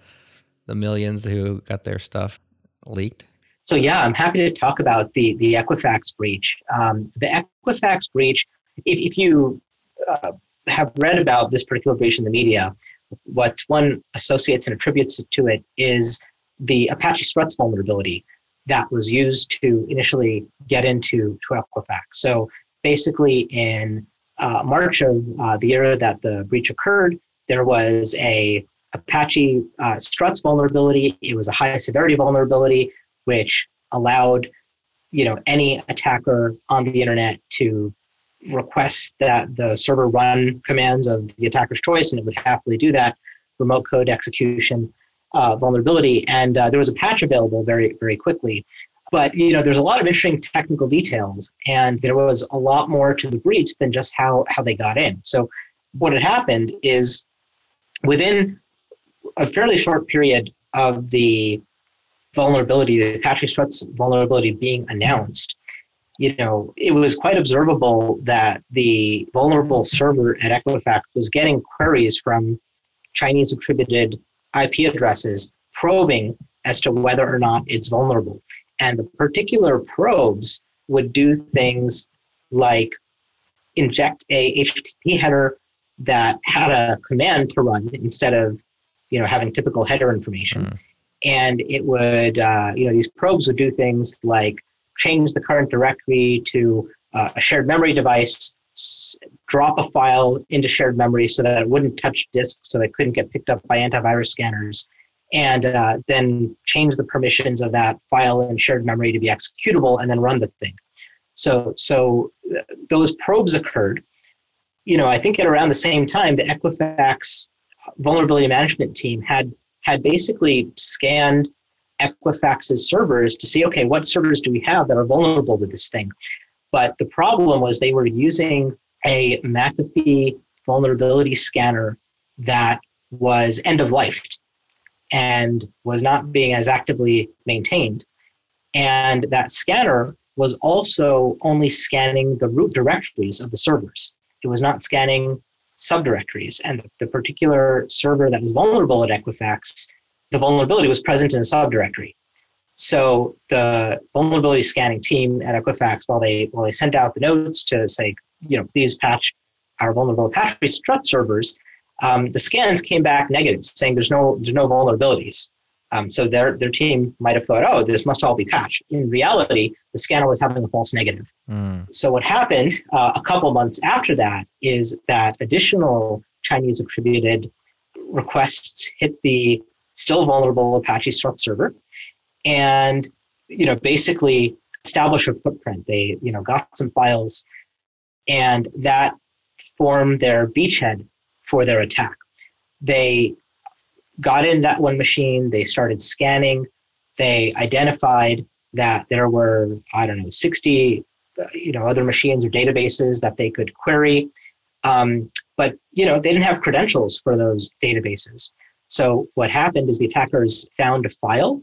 the millions who got their stuff leaked. So yeah, I'm happy to talk about the the Equifax breach. Um, the Equifax breach, if, if you uh, have read about this particular breach in the media, what one associates and attributes to it is the Apache Struts vulnerability that was used to initially get into to Equifax. So basically, in uh, March of uh, the year that the breach occurred, there was a Apache uh, Struts vulnerability. It was a high severity vulnerability which allowed you know any attacker on the internet to request that the server run commands of the attacker's choice, and it would happily do that. Remote code execution uh, vulnerability, and uh, there was a patch available very very quickly. But you know, there's a lot of interesting technical details, and there was a lot more to the breach than just how how they got in. So, what had happened is within a fairly short period of the vulnerability, the Apache Struts vulnerability being announced, you know, it was quite observable that the vulnerable server at Equifax was getting queries from Chinese attributed IP addresses probing as to whether or not it's vulnerable. And the particular probes would do things like inject a HTTP header that had a command to run instead of you know having typical header information. Mm. And it would, uh, you know, these probes would do things like change the current directory to uh, a shared memory device, s- drop a file into shared memory so that it wouldn't touch disk, so it couldn't get picked up by antivirus scanners, and uh, then change the permissions of that file in shared memory to be executable, and then run the thing. So, so th- those probes occurred. You know, I think at around the same time, the Equifax vulnerability management team had had basically scanned Equifax's servers to see, okay, what servers do we have that are vulnerable to this thing? But the problem was they were using a McAfee vulnerability scanner that was end of life and was not being as actively maintained. And that scanner was also only scanning the root directories of the servers. It was not scanning subdirectories. And the particular server that was vulnerable at Equifax, the vulnerability was present in a subdirectory. So the vulnerability scanning team at Equifax, while they while they sent out the notes to say, you know, please patch our vulnerable Apache Struts servers, um, the scans came back negative, saying there's no there's no vulnerabilities. Um, so their their team might have thought, oh, this must all be patched. In reality, the scanner was having a false negative. Mm. So what happened uh, a couple months after that is that additional Chinese attributed requests hit the still vulnerable Apache Struts server, and you know basically establish a footprint. They you know got some files, and that formed their beachhead for their attack. They got in that one machine, they started scanning, they identified that there were, I don't know, 60 you know, other machines or databases that they could query. Um, but you know, they didn't have credentials for those databases. So what happened is the attackers found a file,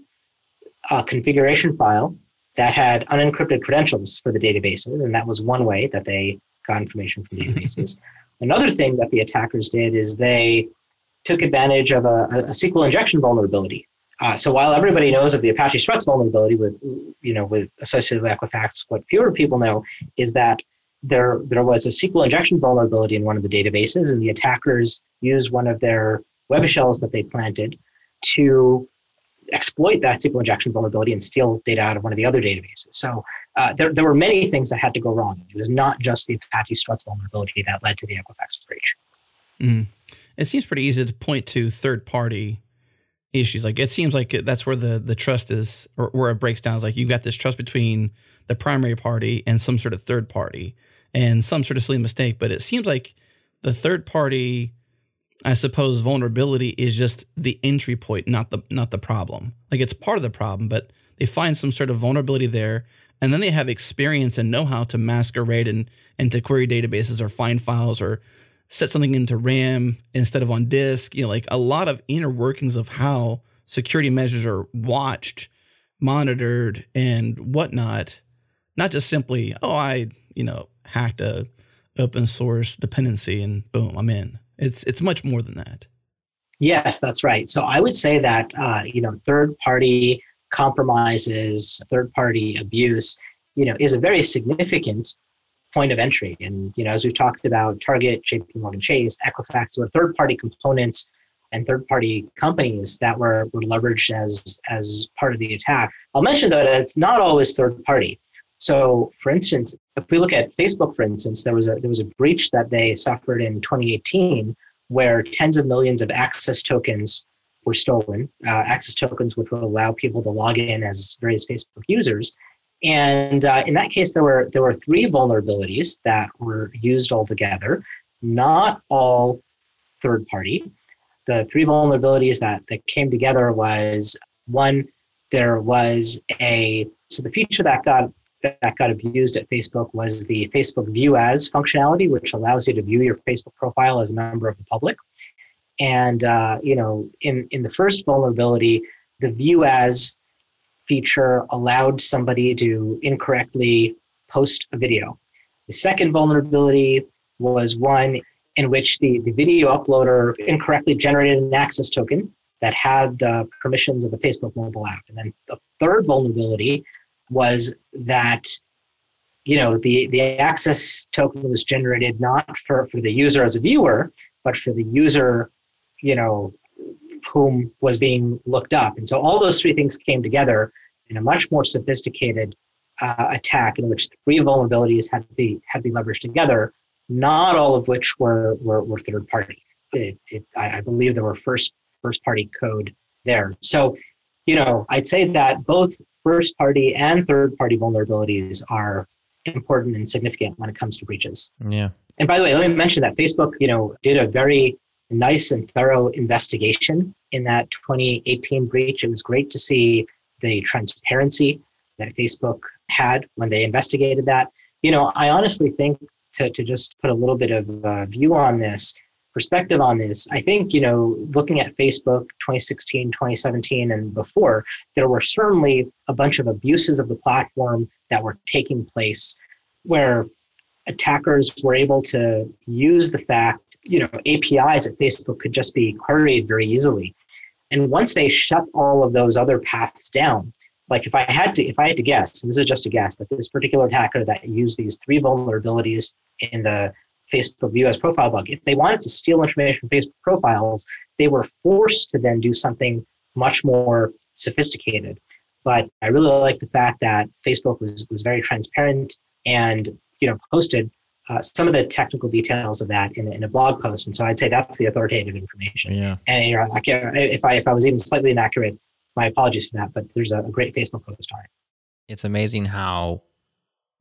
a configuration file that had unencrypted credentials for the databases, and that was one way that they got information from the databases. Another thing that the attackers did is they took advantage of a, a SQL injection vulnerability. Uh, so while everybody knows of the Apache Struts vulnerability with, you know, with associated with Equifax, what fewer people know is that there there was a SQL injection vulnerability in one of the databases, and the attackers used one of their web shells that they planted to exploit that SQL injection vulnerability and steal data out of one of the other databases. So uh, there, there were many things that had to go wrong. It was not just the Apache Struts vulnerability that led to the Equifax breach. Mm it seems pretty easy to point to third party issues. Like it seems like that's where the the trust is, or where it breaks down. Is like you got this trust between the primary party and some sort of third party, and some sort of silly mistake. But it seems like the third party, I suppose, vulnerability is just the entry point, not the not the problem. Like it's part of the problem, but they find some sort of vulnerability there, and then they have experience and know how to masquerade and and to query databases or find files or set something into RAM instead of on disk. You know, like a lot of inner workings of how security measures are watched, monitored, and whatnot. Not just simply, oh, I you know hacked a open source dependency and boom, I'm in. It's it's much more than that. Yes, that's right. So I would say that uh, you know third party compromises, third party abuse, you know, is a very significant point of entry. And you know, as we've talked about, Target, JP Morgan Chase, Equifax were third-party components and third-party companies that were, were leveraged as as part of the attack. I'll mention though that it's not always third-party. So, for instance, if we look at Facebook, for instance, there was a there was a breach that they suffered in 2018 where tens of millions of access tokens were stolen. Uh, access tokens, which would allow people to log in as various Facebook users. And uh, in that case, there were there were three vulnerabilities that were used altogether, not all third party. The three vulnerabilities that that came together was one, there was a so the feature that got that got abused at Facebook was the Facebook View As functionality, which allows you to view your Facebook profile as a member of the public. And uh, you know, in in the first vulnerability, the View As feature allowed somebody to incorrectly post a video. The second vulnerability was one in which the, the video uploader incorrectly generated an access token that had the permissions of the Facebook mobile app. And then the third vulnerability was that you know, the, the access token was generated not for, for the user as a viewer, but for the user, you know, whom was being looked up. And so all those three things came together in a much more sophisticated uh, attack in which three vulnerabilities had to be had to be leveraged together, not all of which were were, were third party. It, it, I, I believe there were first first party code there. So, you know, I'd say that both first party and third party vulnerabilities are important and significant when it comes to breaches. Yeah. And by the way, let me mention that Facebook, you know, did a very nice and thorough investigation in that 2018 breach. It was great to see the transparency that Facebook had when they investigated that. You know, I honestly think to, to just put a little bit of a view on this, perspective on this, I think, you know, looking at Facebook 2016, 2017, and before, there were certainly a bunch of abuses of the platform that were taking place where attackers were able to use the fact, you know, APIs at Facebook could just be queried very easily. And once they shut all of those other paths down, like if I had to, if I had to guess, and this is just a guess, that this particular attacker that used these three vulnerabilities in the Facebook view as profile bug, if they wanted to steal information from Facebook profiles, they were forced to then do something much more sophisticated. But I really like the fact that Facebook was was very transparent and you know posted uh, some of the technical details of that in, in a blog post. And so I'd say that's the authoritative information. Yeah. And you know, I can, if I if I was even slightly inaccurate, my apologies for that. But there's a, a great Facebook post on it. It's amazing how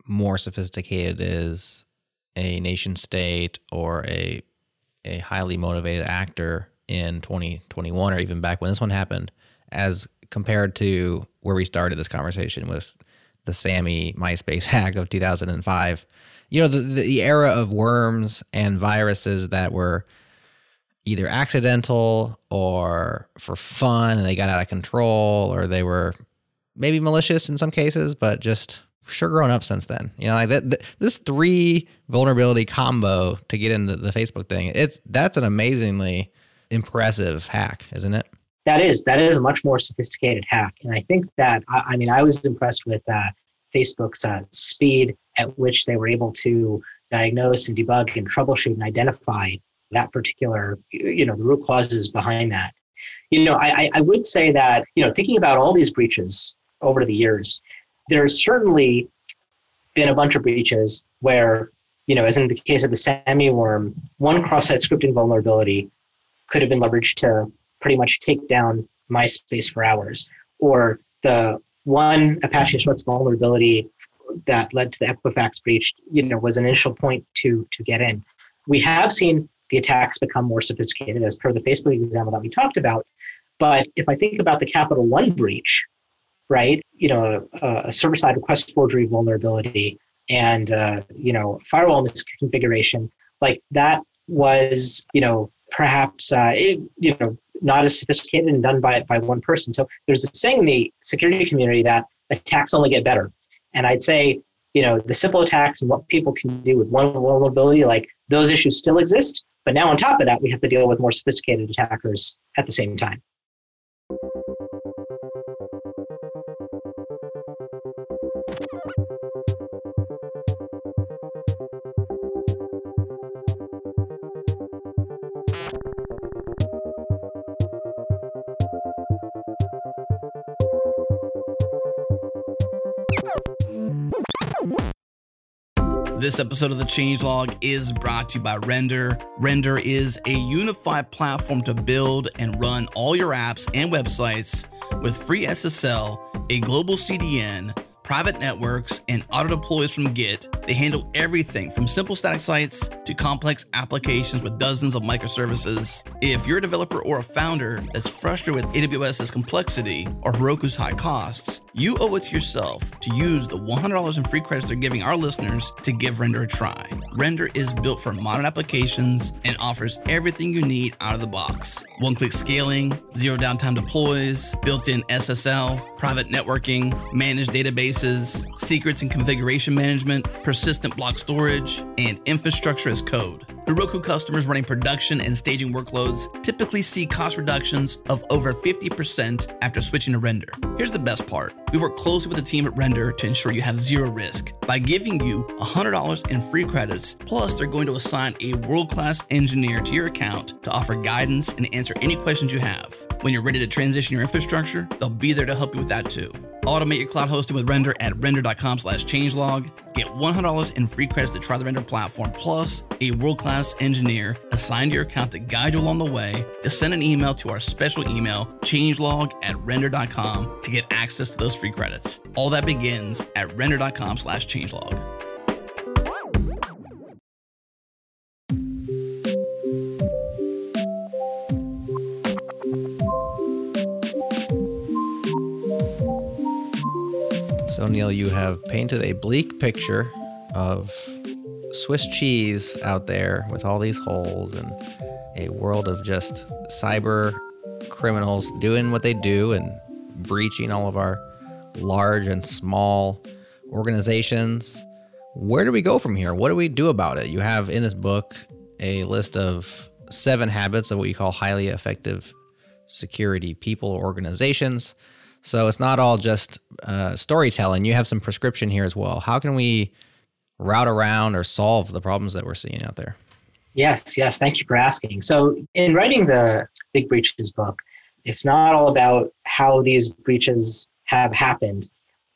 more sophisticated is a nation state or a a highly motivated actor in 2021 or even back when this one happened as compared to where we started this conversation with the Sammy MySpace hack of 2005 you know the, the era of worms and viruses that were either accidental or for fun and they got out of control or they were maybe malicious in some cases but just sure grown up since then. You know like that, this three vulnerability combo to get into the facebook thing it's that's an amazingly impressive hack isn't it that is that is a much more sophisticated hack and i think that i, I mean i was impressed with uh, facebook's uh, speed at which they were able to diagnose and debug and troubleshoot and identify that particular, you know, the root causes behind that. You know, I, I would say that, you know, thinking about all these breaches over the years, there's certainly been a bunch of breaches where, you know, as in the case of the Sammy worm, one cross-site scripting vulnerability could have been leveraged to pretty much take down MySpace for hours. Or the one Apache Struts vulnerability that led to the Equifax breach, you know, was an initial point to to get in. We have seen the attacks become more sophisticated, as per the Facebook example that we talked about. But if I think about the Capital One breach, right, you know, a, a server-side request forgery vulnerability and uh, you know firewall misconfiguration, like that was, you know, perhaps uh, it, you know not as sophisticated and done by by one person. So there's a saying in the security community that attacks only get better. And I'd say, you know, the simple attacks and what people can do with one vulnerability, like those issues still exist. But now on top of that, we have to deal with more sophisticated attackers at the same time. This episode of the Changelog is brought to you by Render. Render is a unified platform to build and run all your apps and websites with free SSL, a global CDN, private networks, and auto deploys from Git. They handle everything from simple static sites to complex applications with dozens of microservices. If you're a developer or a founder that's frustrated with AWS's complexity or Heroku's high costs, you owe it to yourself to use the $100 in free credits they're giving our listeners to give Render a try. Render is built for modern applications and offers everything you need out of the box. One click scaling, zero downtime deploys, built in SSL, private networking, managed databases, secrets and configuration management, persistent block storage, and infrastructure as code. Heroku customers running production and staging workloads typically see cost reductions of over 50% after switching to Render. Here's the best part we work closely with the team at Render to ensure you have zero risk by giving you $100 in free credits, plus, they're going to assign a world class engineer to your account to offer guidance and answer any questions you have. When you're ready to transition your infrastructure, they'll be there to help you with that too. Automate your cloud hosting with Render at render.com slash changelog. Get $100 in free credits to try the Render platform, plus a world-class engineer assigned to your account to guide you along the way. Just send an email to our special email, changelog at render.com to get access to those free credits. All that begins at render.com slash changelog. So, Neil, you have painted a bleak picture of Swiss cheese out there with all these holes and a world of just cyber criminals doing what they do and breaching all of our large and small organizations. Where do we go from here? What do we do about it? You have in this book a list of seven habits of what you call highly effective security people or organizations. So it's not all just uh, storytelling. You have some prescription here as well. How can we route around or solve the problems that we're seeing out there? Yes, yes. Thank you for asking. So, in writing the Big Breaches book, it's not all about how these breaches have happened,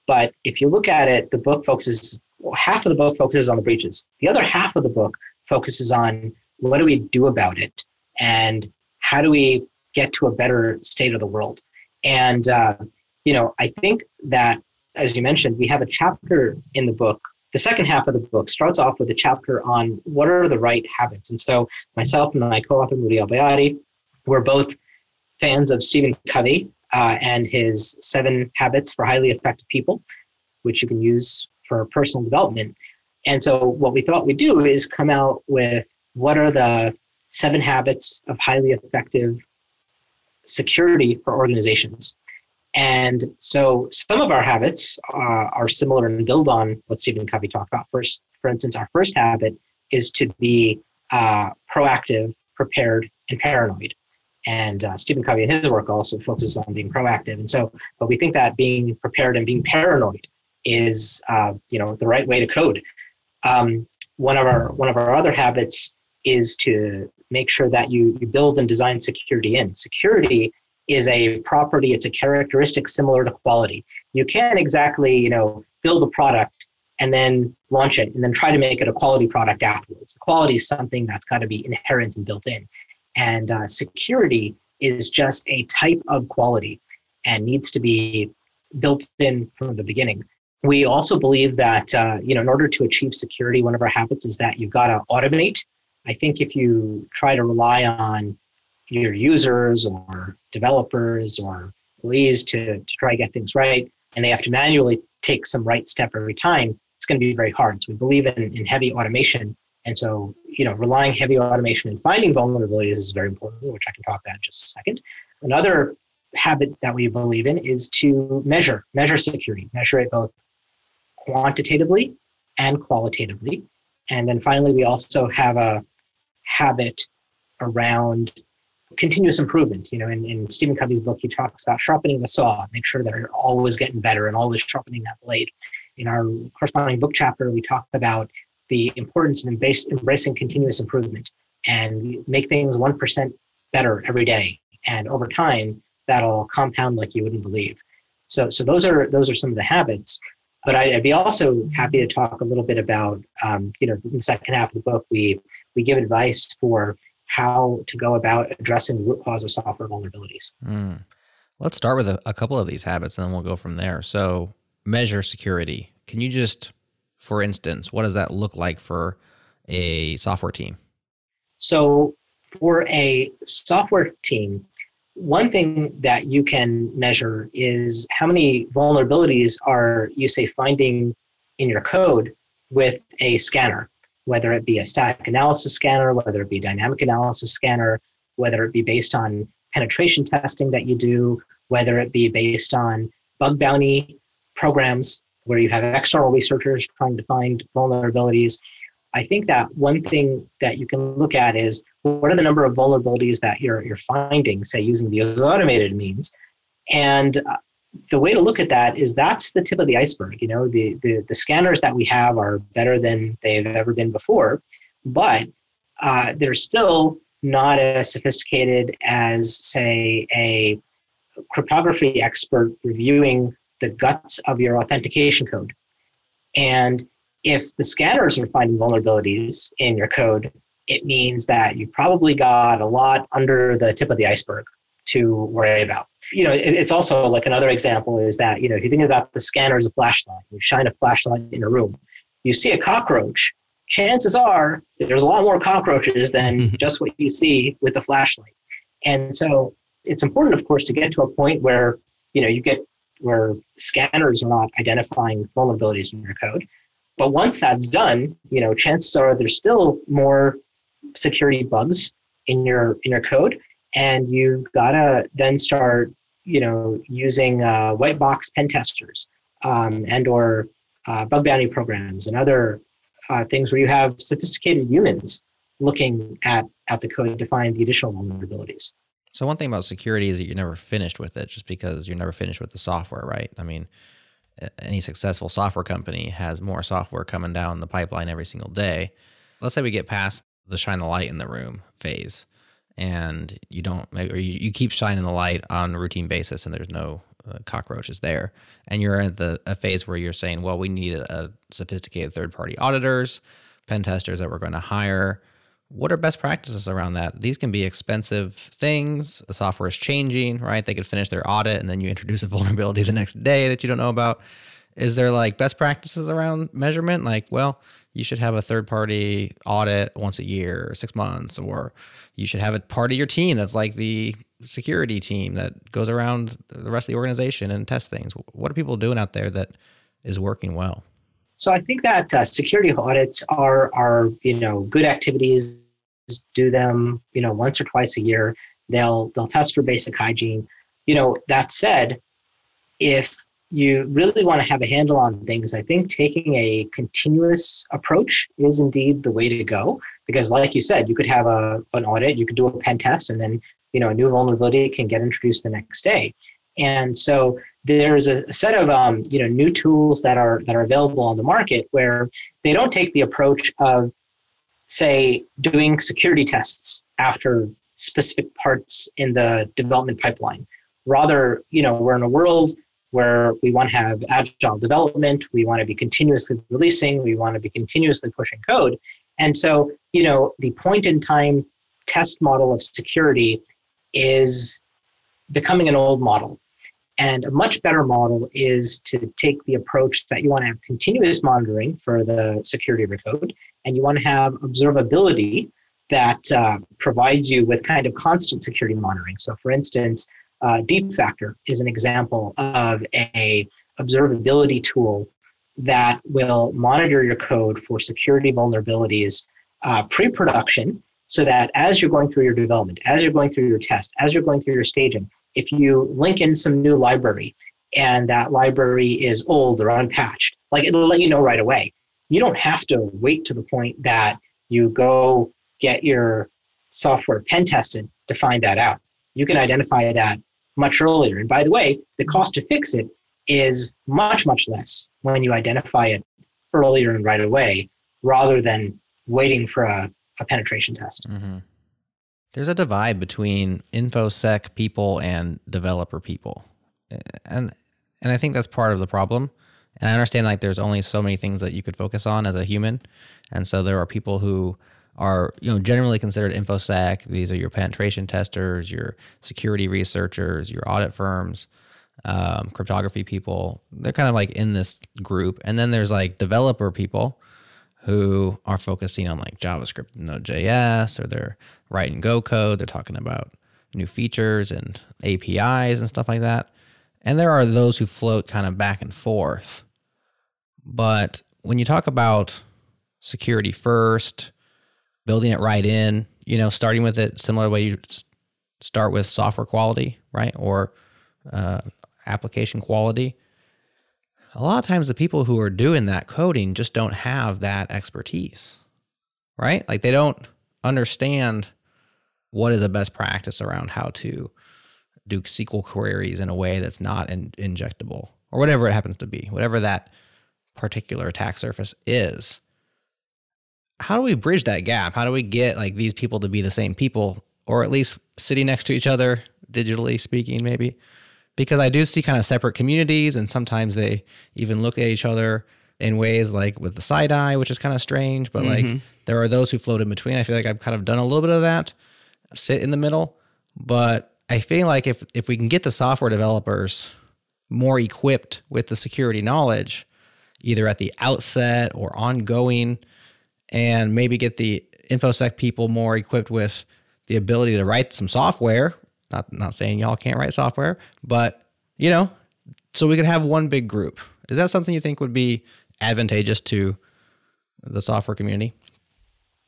but if you look at it, the book focuses half of the book focuses on the breaches. The other half of the book focuses on what do we do about it and how do we get to a better state of the world. And, uh, you know, I think that, as you mentioned, we have a chapter in the book. The second half of the book starts off with a chapter on what are the right habits. And so, myself and my co author, Moudy Elbayadi, we're both fans of Stephen Covey uh, and his seven habits for highly effective people, which you can use for personal development. And so, what we thought we'd do is come out with what are the seven habits of highly effective security for organizations. And so some of our habits uh, are similar and build on what Stephen Covey talked about. First, for instance, our first habit is to be uh, proactive, prepared, and paranoid. And uh, Stephen Covey in his work also focuses on being proactive. And so, but we think that being prepared and being paranoid is, uh, you know, the right way to code. Um, one of our one of our other habits is to make sure that you, you build and design security in. Security is a property, it's a characteristic similar to quality. You can't exactly, you know, build a product and then launch it and then try to make it a quality product afterwards. The quality is something that's got to be inherent and built in. And uh, security is just a type of quality and needs to be built in from the beginning. We also believe that uh, you know in order to achieve security, one of our habits is that you've got to automate I think if you try to rely on your users or developers or employees to, to try to get things right, and they have to manually take some right step every time, it's going to be very hard. So we believe in, in heavy automation. And so, you know, relying heavy automation and finding vulnerabilities is very important, which I can talk about in just a second. Another habit that we believe in is to measure, measure security, measure it both quantitatively and qualitatively. And then finally, we also have a habit around continuous improvement. You know, in, in Stephen Covey's book, he talks about sharpening the saw, make sure that you're always getting better and always sharpening that blade. In our corresponding book chapter, we talk about the importance of embrace, embracing continuous improvement and make things 1% better every day. And over time, that'll compound like you wouldn't believe. So, so those are those are some of the habits. But I, would be also happy to talk a little bit about, um, you know, in the second half of the book, we we give advice for how to go about addressing the root cause of software vulnerabilities. Mm. Let's start with a, a couple of these habits, and then we'll go from there. So, measure security. Can you just, for instance, what does that look like for a software team? So, for a software team, one thing that you can measure is how many vulnerabilities are you say finding in your code with a scanner, whether it be a static analysis scanner, whether it be dynamic analysis scanner, whether it be based on penetration testing that you do, whether it be based on bug bounty programs where you have external researchers trying to find vulnerabilities, I think that one thing that you can look at is what are the number of vulnerabilities that you're, you're finding, say, using the automated means. And uh, the way to look at that is that's the tip of the iceberg. You know, the, the, the scanners that we have are better than they've ever been before, but uh, they're still not as sophisticated as, say, a cryptography expert reviewing the guts of your authentication code. And if the scanners are finding vulnerabilities in your code, it means that you probably got a lot under the tip of the iceberg to worry about. You know, it, it's also like another example is that, you know, if you think about the scanner as a flashlight, you shine a flashlight in a room, you see a cockroach, chances are there's a lot more cockroaches than just what you see with the flashlight. And so it's important, of course, to get to a point where, you know, you get where scanners are not identifying vulnerabilities in your code. But once that's done, you know, chances are there's still more security bugs in your in your code, and you've got to then start, you know, using uh, white box pen testers um, and or uh, bug bounty programs and other uh, things where you have sophisticated humans looking at at the code to find the additional vulnerabilities. So one thing about security is that you're never finished with it, just because you're never finished with the software, right? I mean, any successful software company has more software coming down the pipeline every single day. Let's say we get past the shine the light in the room phase, and you don't, or you, you keep shining the light on a routine basis, and there's no uh, cockroaches there, and you're at the a phase where you're saying, well, we need a, a sophisticated third party auditors, pen testers that we're going to hire what are best practices around that? These can be expensive things. The software is changing, right? They could finish their audit and then you introduce a vulnerability the next day that you don't know about. Is there like best practices around measurement? Like, well, you should have a third party audit once a year or six months, or you should have a part of your team that's like the security team that goes around the rest of the organization and tests things. What are people doing out there that is working well? So I think that uh, security audits are are you know good activities do them, you know, once or twice a year. They'll they'll test for basic hygiene. You know, that said, if you really want to have a handle on things, I think taking a continuous approach is indeed the way to go. Because, like you said, you could have a an audit, you could do a pen test, and then you know a new vulnerability can get introduced the next day. And so there's a, set of um, you know new tools that are that are available on the market where they don't take the approach of say, doing security tests after specific parts in the development pipeline. Rather, you know, we're in a world where we want to have agile development, we want to be continuously releasing, we want to be continuously pushing code. And so, you know, the point in time test model of security is becoming an old model. And a much better model is to take the approach that you want to have continuous monitoring for the security of your code, and you want to have observability that uh, provides you with kind of constant security monitoring. So, for instance, uh, Deepfactor is an example of a observability tool that will monitor your code for security vulnerabilities uh, pre-production so that as you're going through your development, as you're going through your test, as you're going through your staging, if you link in some new library and that library is old or unpatched, like it'll let you know right away. You don't have to wait to the point that you go get your software pen tested to find that out. You can identify that much earlier. And by the way, the cost to fix it is much, much less when you identify it earlier and right away rather than waiting for a, a penetration test. Mm-hmm. There's a divide between infosec people and developer people, and and I think that's part of the problem. And I understand like there's only so many things that you could focus on as a human, and so there are people who are you know generally considered infosec. These are your penetration testers, your security researchers, your audit firms, um, cryptography people. They're kind of like in this group, and then there's like developer people who are focusing on like JavaScript and Node.js, or they're writing Go code. They're talking about new features and APIs and stuff like that. And there are those who float kind of back and forth. But when you talk about security first, building it right in, you know, starting with it similar way you start with software quality, right? Or uh, application quality a lot of times the people who are doing that coding just don't have that expertise. right? Like they don't understand what is a best practice around how to do SQL queries in a way that's not in, injectable or whatever it happens to be, whatever that particular attack surface is. How do we bridge that gap? How do we get like these people to be the same people or at least sitting next to each other, digitally speaking, maybe? Because I do see kind of separate communities and sometimes they even look at each other in ways like with the side eye, which is kind of strange, but mm-hmm. like there are those who float in between. I feel like I've kind of done a little bit of that, sit in the middle, but I feel like if if we can get the software developers more equipped with the security knowledge, either at the outset or ongoing, and maybe get the infosec people more equipped with the ability to write some software. Not not saying y'all can't write software, but you know, so we could have one big group. Is that something you think would be advantageous to the software community?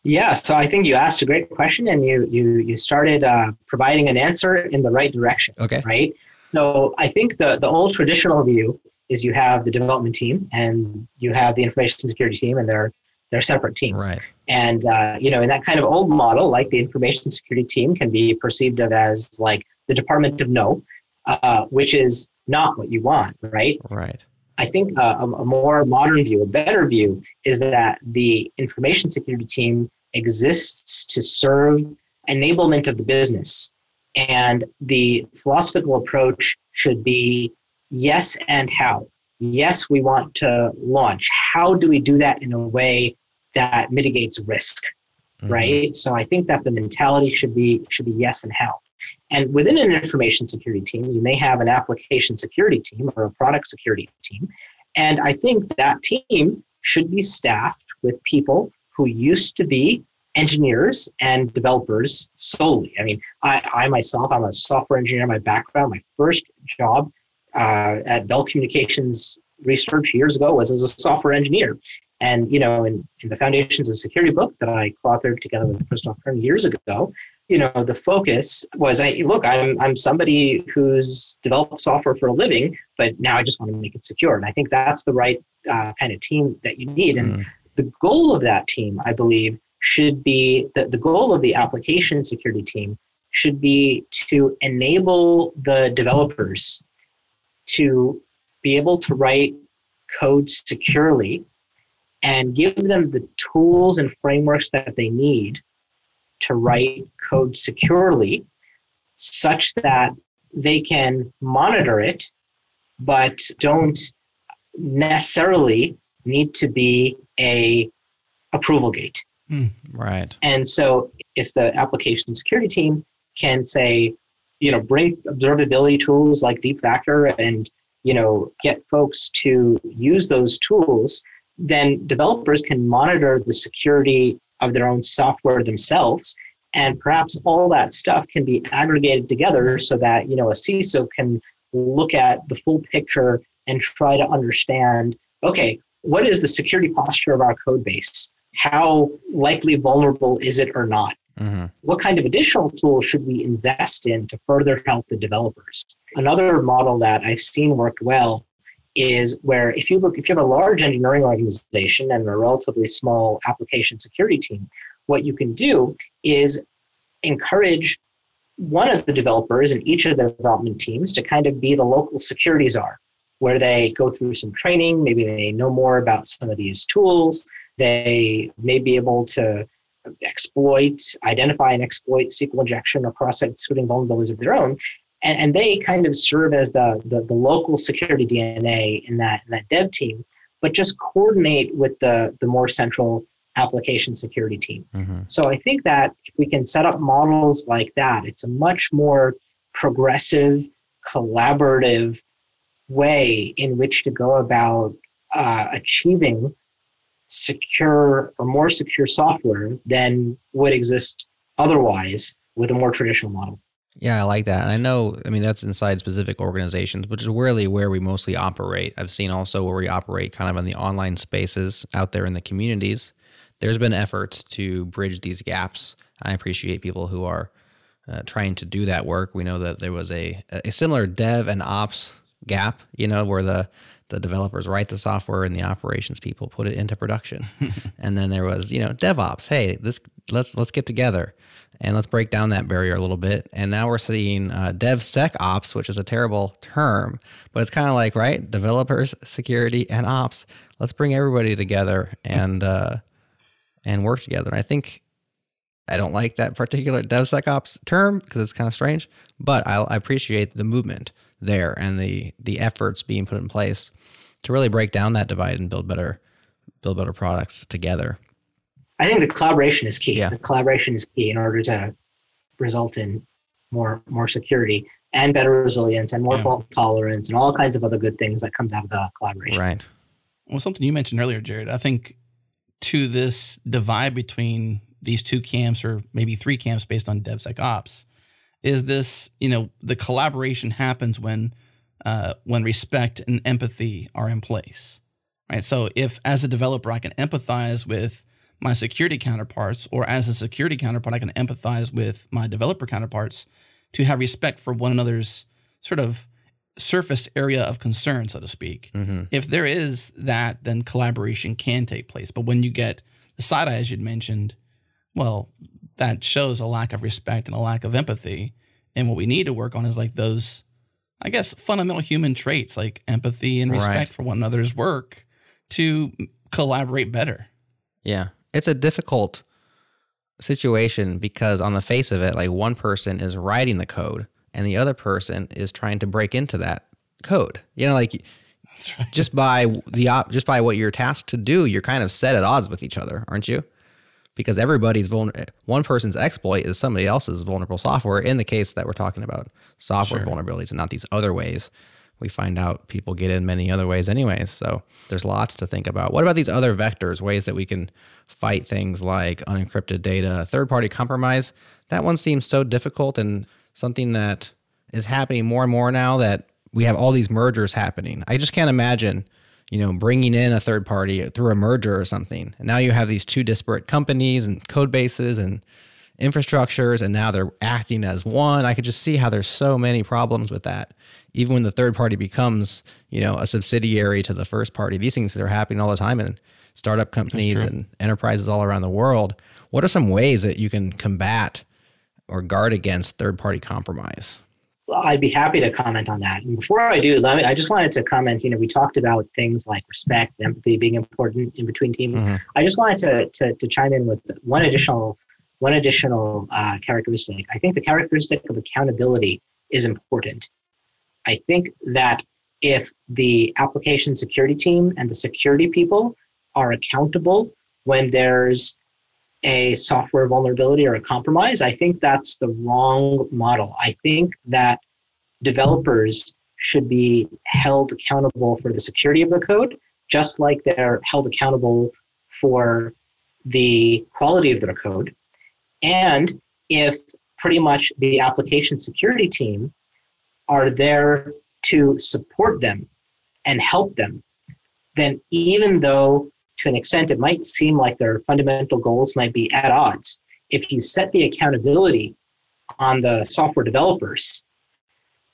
Yeah, so I think you asked a great question, and you you you started uh, providing an answer in the right direction. Okay. Right. So I think the the old traditional view is you have the development team and you have the information security team, and they're they're separate teams. Right. And uh, you know, in that kind of old model, like the information security team can be perceived of as like the department of no, uh, which is not what you want, right? Right. I think uh, a, a, more modern view, a better view, is that the information security team exists to serve enablement of the business. And the philosophical approach should be yes and how. Yes, we want to launch. How do we do that in a way that mitigates risk? Mm-hmm. Right? So I think that the mentality should be should be yes and how. And within an information security team, you may have an application security team or a product security team. And I think that team should be staffed with people who used to be engineers and developers solely. I mean, I, I myself, I'm a software engineer. My background, my first job uh, at Bell Communications Research years ago was as a software engineer. And, you know, in, in the Foundations of Security book that I co-authored together with Christoph Kern years ago, you know, the focus was, I look, I'm, I'm somebody who's developed software for a living, but now I just want to make it secure. And I think that's the right uh, kind of team that you need. And mm. the goal of that team, I believe, should be that the goal of the application security team should be to enable the developers to be able to write code securely and give them the tools and frameworks that they need to write code securely such that they can monitor it but don't necessarily need to be a approval gate. Mm, right. And so if the application security team can say you know bring observability tools like Deepfactor and you know get folks to use those tools then developers can monitor the security of their own software themselves. And perhaps all that stuff can be aggregated together so that you know a CISO can look at the full picture and try to understand okay what is the security posture of our code base? How likely vulnerable is it or not? Mm-hmm. what kind of additional tools should we invest in to further help the developers? Another model that i've seen work well is where if you look if you have a large engineering organization and a relatively small application security team what you can do is encourage one of the developers in each of the development teams to kind of be the local security czar where they go through some training maybe they know more about some of these tools they may be able to exploit identify and exploit sql injection cross-site scripting vulnerabilities of their own and, and they kind of serve as the, the, the local security DNA in that in that dev team, but just coordinate with the the more central application security team. Mm-hmm. So I think that if we can set up models like that, it's a much more progressive, collaborative way in which to go about uh, achieving secure or more secure software than would exist otherwise with a more traditional model. Yeah, I like that. And I know, I mean, that's inside specific organizations, which is really where we mostly operate. I've seen also where we operate kind of in the online spaces out there in the communities. There's been efforts to bridge these gaps. I appreciate people who are uh, trying to do that work. We know that there was a, a similar dev and ops gap, you know, where the the developers write the software and the operations people put it into production. and then there was, you know, DevOps. Hey, this let's let's get together and let's break down that barrier a little bit. And now we're seeing uh, DevSecOps, which is a terrible term, but it's kind of like right, developers, security, and ops. Let's bring everybody together and uh, and work together. And I think I don't like that particular DevSecOps term because it's kind of strange, but I, I appreciate the movement there and the the efforts being put in place to really break down that divide and build better build better products together. I think the collaboration is key. Yeah. The collaboration is key in order to result in more more security and better resilience and more Yeah. fault tolerance and all kinds of other good things that comes out of the collaboration. Right. Well, something you mentioned earlier, Jared, I think to this divide between these two camps or maybe three camps based on DevSecOps is this, you know, the collaboration happens when uh, when respect and empathy are in place, right? So if as a developer I can empathize with my security counterparts or as a security counterpart I can empathize with my developer counterparts to have respect for one another's sort of surface area of concern, so to speak hmm if there is that, then collaboration can take place. But when you get the side eye, as you'd mentioned, well, that shows a lack of respect and a lack of empathy. And what we need to work on is like those, I guess, fundamental human traits like empathy and respect Right. for one another's work to collaborate better. Yeah. It's a difficult situation because on the face of it, like one person is writing the code and the other person is trying to break into that code. You know, like right. just by the op- just by what you're tasked to do, you're kind of set at odds with each other, aren't you? Because everybody's vulnerable. One person's exploit is somebody else's vulnerable software. In the case that we're talking about software Sure. vulnerabilities and not these other ways, we find out people get in many other ways, anyways. So there's lots to think about. What about these other vectors, ways that we can fight things like unencrypted data, third-party compromise? That one seems so difficult and something that is happening more and more now that we have all these mergers happening. I just can't imagine, you know, bringing in a third party through a merger or something. And now you have these two disparate companies and code bases and infrastructures, and now they're acting as one. I could just see how there's so many problems with that. Even when the third party becomes, you know, a subsidiary to the first party, these things are happening all the time in startup companies and enterprises all around the world. What are some ways that you can combat or guard against third party compromise? Well, I'd be happy to comment on that. And before I do, let me, I just wanted to comment. You know, we talked about things like respect, and empathy being important in between teams. Mhm. I just wanted to, to to chime in with one additional one additional uh, characteristic. I think the characteristic of accountability is important. I think that if the application security team and the security people are accountable when there's a software vulnerability or a compromise, I think that's the wrong model. I think that developers should be held accountable for the security of the code, just like they're held accountable for the quality of their code. And if pretty much the application security team are there to support them and help them, then even though to an extent it might seem like their fundamental goals might be at odds, if you set the accountability on the software developers,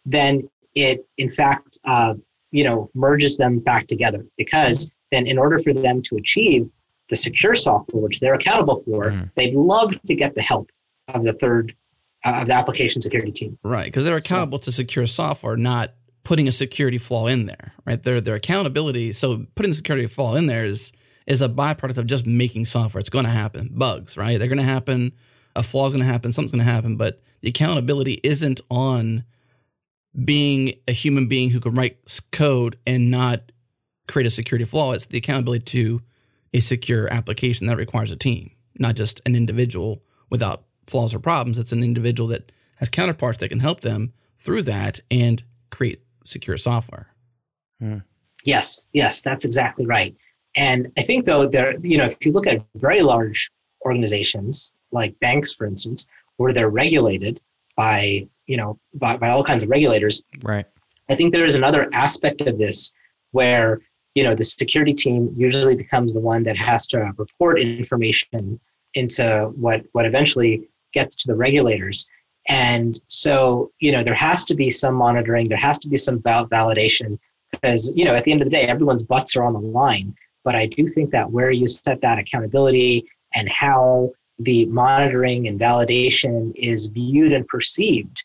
then it in fact uh, you know merges them back together. Because then in order for them to achieve the secure software which they're accountable for, Mhm. they'd love to get the help of the third uh, of the application security team. Right, because they're accountable to secure software, not putting a security flaw in there. Right, their their accountability. So putting the security flaw in there is is a byproduct of just making software. It's going to happen. Bugs, right? They're going to happen. A flaw is going to happen. Something's going to happen. But the accountability isn't on being a human being who can write code and not create a security flaw. It's the accountability to a secure application that requires a team, not just an individual without flaws or problems. It's an individual that has counterparts that can help them through that and create secure software. Hmm. Yes, yes, that's exactly right. And I think though there, you know, if you look at very large organizations like banks, for instance, where they're regulated by, you know, by, by all kinds of regulators, Right. I think there is another aspect of this where you know the security team usually becomes the one that has to report information into what what eventually gets to the regulators. And so you know there has to be some monitoring there has to be some val- validation because you know at the end of the day everyone's butts are on the line. But i do think that where you set that accountability and how the monitoring and validation is viewed and perceived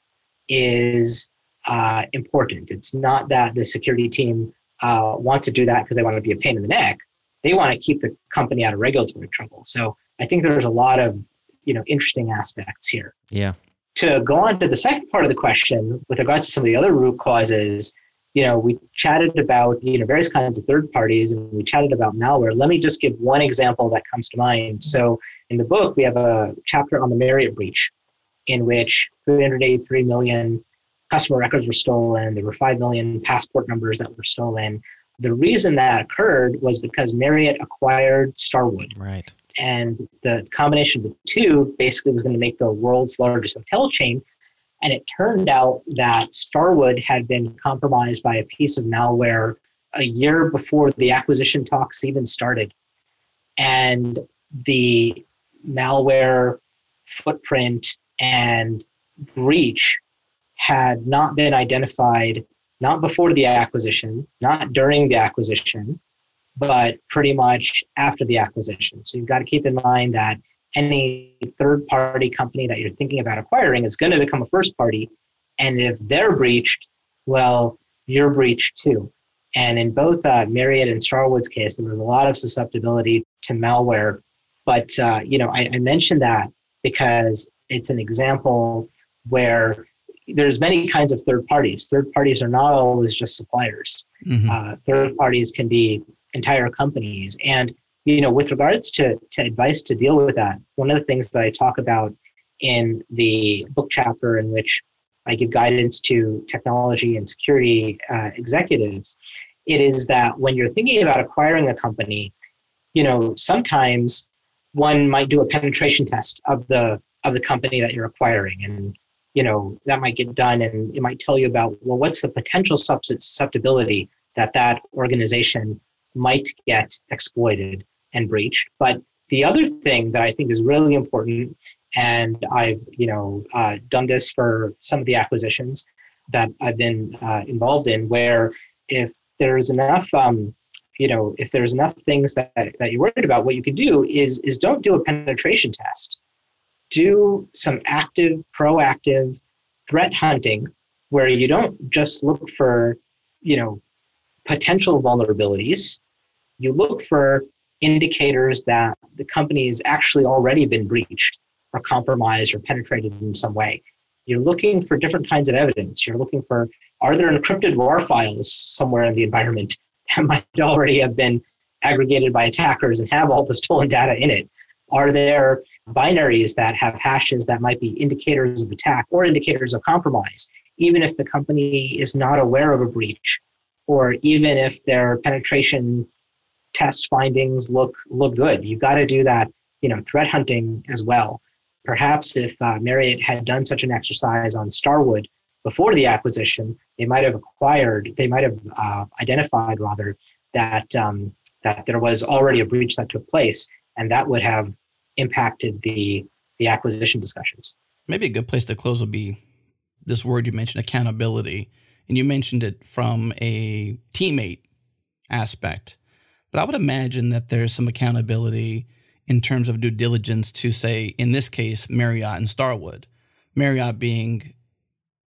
is uh, important. It's not that the security team uh, wants to do that because they want to be a pain in the neck they want to keep the company out of regulatory trouble so i think there's a lot of you know interesting aspects here yeah to go on to the second part of the question with regards to some of the other root causes you know, we chatted about, you know, various kinds of third parties and we chatted about malware. Let me just give one example that comes to mind. So in the book, we have a chapter on the Marriott breach in which 383 million customer records were stolen. There were 5 million passport numbers that were stolen. The reason that occurred was because Marriott acquired Starwood. Right. And the combination of the two basically was going to make the world's largest hotel chain and it turned out that Starwood had been compromised by a piece of malware a year before the acquisition talks even started. And the malware footprint and breach had not been identified, not before the acquisition, not during the acquisition, but pretty much after the acquisition. So you've got to keep in mind that any third party company that you're thinking about acquiring is going to become a first party. And if they're breached, well, you're breached too. And in both uh, Marriott and Starwood's case, there was a lot of susceptibility to malware. But uh, you know, I, I mentioned that because it's an example where there's many kinds of third parties. Third parties are not always just suppliers. Mm-hmm. Uh, third parties can be entire companies, and you know, with regards to, to advice to deal with that, one of the things that I talk about in the book chapter in which I give guidance to technology and security uh, executives, it is that when you're thinking about acquiring a company, you know, sometimes one might do a penetration test of the of the company that you're acquiring, and you know that might get done, and it might tell you about well, what's the potential susceptibility that that organization might get exploited and breached. But the other thing that I think is really important, and I've you know uh, done this for some of the acquisitions that I've been uh, involved in, where if there's enough, um, you know, if there's enough things that, that you're worried about, what you can do is is don't do a penetration test. Do some active, proactive threat hunting, where you don't just look for, you know, potential vulnerabilities. You look for indicators that the company has actually already been breached or compromised or penetrated in some way. You're looking for different kinds of evidence. You're looking for are there encrypted RAR files somewhere in the environment that might already have been aggregated by attackers and have all the stolen data in it? Are there binaries that have hashes that might be indicators of attack or indicators of compromise, even if the company is not aware of a breach, or even if their penetration test findings look look good. You've got to do that, you know, threat hunting as well. Perhaps if uh, Marriott had done such an exercise on Starwood before the acquisition, they might have acquired, they might have uh, identified rather that um, that there was already a breach that took place, and that would have impacted the the acquisition discussions. Maybe a good place to close would be this word you mentioned, accountability, and you mentioned it from a teammate aspect. But I would imagine that there's some accountability in terms of due diligence to, say, in this case, Marriott and Starwood. Marriott being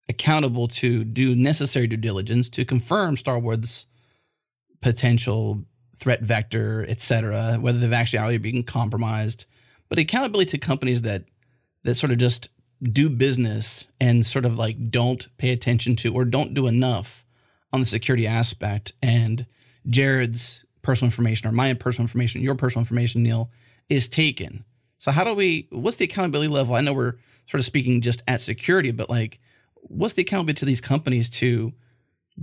accountable to do necessary due diligence to confirm Starwood's potential threat vector, et cetera, whether they've actually already been compromised. But accountability to companies that that sort of just do business and sort of like don't pay attention to or don't do enough on the security aspect. And Jared's personal information or my personal information, your personal information, Neil, is taken. So how do we what's the accountability level? I know we're sort of speaking just at security, but like what's the accountability to these companies to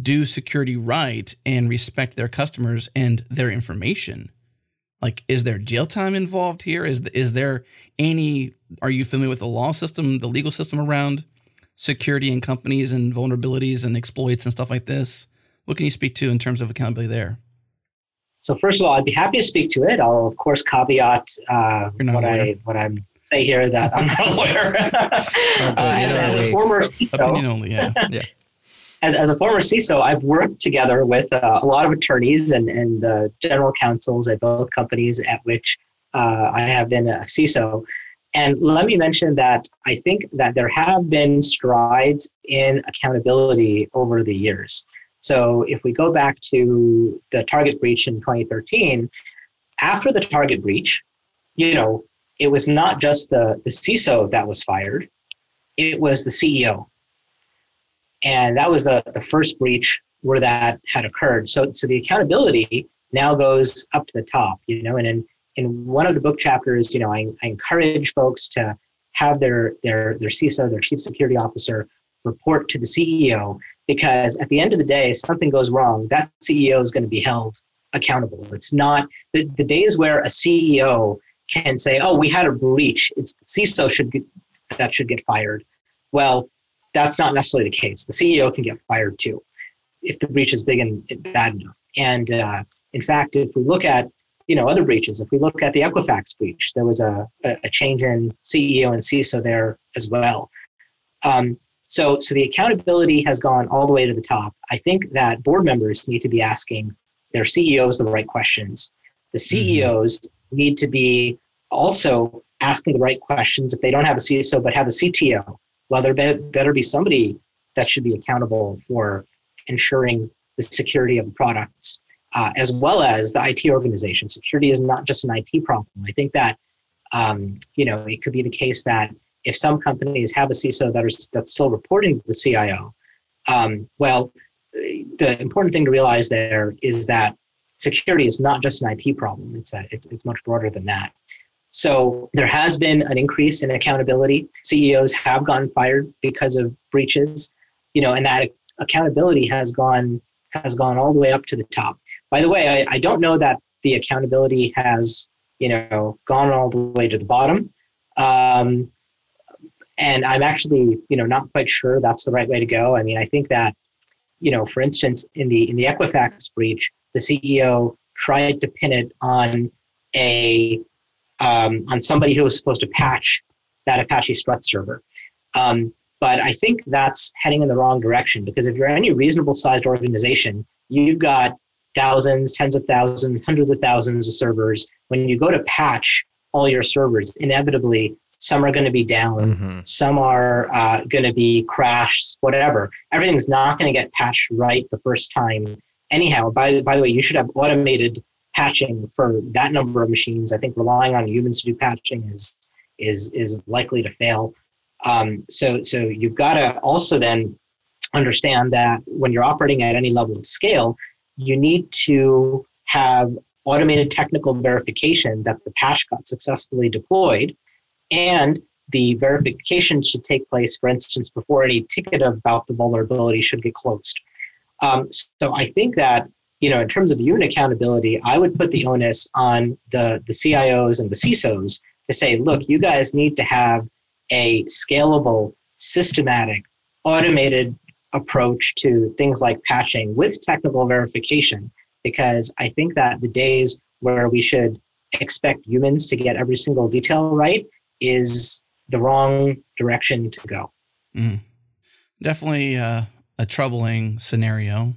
do security right and respect their customers and their information? Like is there jail time involved here? Is is there any are you familiar with the law system, the legal system around security and companies and vulnerabilities and exploits and stuff like this? What can you speak to in terms of accountability there? So first of all, I'd be happy to speak to it. I'll of course caveat uh, what I what I'm say here that I'm not a lawyer. uh, as, as, a former opinion only, yeah, yeah. as, as a former CISO, I've worked together with uh, a lot of attorneys and, and uh, general counsels at both companies at which uh, I have been a CISO. And let me mention that I think that there have been strides in accountability over the years. So if we go back to the Target breach in 2013, after the Target breach, you know, it was not just the, the CISO that was fired, it was the CEO. And that was the, the first breach where that had occurred. So, so the accountability now goes up to the top, you know, and in, in one of the book chapters, you know, I, I encourage folks to have their, their, their CISO, their chief security officer, report to the CEO because at the end of the day, something goes wrong, that CEO is going to be held accountable. It's not the, the days where a CEO can say, "Oh, we had a breach. It's CISO should get, that should get fired." Well, that's not necessarily the case. The CEO can get fired too if the breach is big and bad enough. And uh, in fact, if we look at you know other breaches, if we look at the Equifax breach, there was a, a change in CEO and CISO there as well. Um, so, so the accountability has gone all the way to the top. I think that board members need to be asking their CEOs the right questions. The CEOs mm-hmm. need to be also asking the right questions if they don't have a CISO but have a CTO. Well, there be, better be somebody that should be accountable for ensuring the security of the products, uh, as well as the IT organization. Security is not just an IT problem. I think that um, you know it could be the case that if some companies have a CISO that is that's still reporting to the CIO, um, well, the important thing to realize there is that security is not just an IT problem. It's a, it's, it's much broader than that. So there has been an increase in accountability. CEOs have gotten fired because of breaches, you know, and that accountability has gone has gone all the way up to the top. By the way, I, I don't know that the accountability has you know gone all the way to the bottom. Um, and I'm actually, you know, not quite sure that's the right way to go. I mean, I think that, you know, for instance, in the in the Equifax breach, the CEO tried to pin it on a um, on somebody who was supposed to patch that Apache Struts server. Um, but I think that's heading in the wrong direction because if you're any reasonable sized organization, you've got thousands, tens of thousands, hundreds of thousands of servers. When you go to patch all your servers, inevitably some are going to be down mm-hmm. some are uh, going to be crashed whatever everything's not going to get patched right the first time anyhow by, by the way you should have automated patching for that number of machines i think relying on humans to do patching is is is likely to fail um, so so you've got to also then understand that when you're operating at any level of scale you need to have automated technical verification that the patch got successfully deployed and the verification should take place, for instance, before any ticket about the vulnerability should get closed. Um, so I think that you know, in terms of unit accountability, I would put the onus on the the CIOs and the CISOs to say, look, you guys need to have a scalable, systematic, automated approach to things like patching with technical verification, because I think that the days where we should expect humans to get every single detail right is the wrong direction to go. Mm. Definitely uh, a troubling scenario.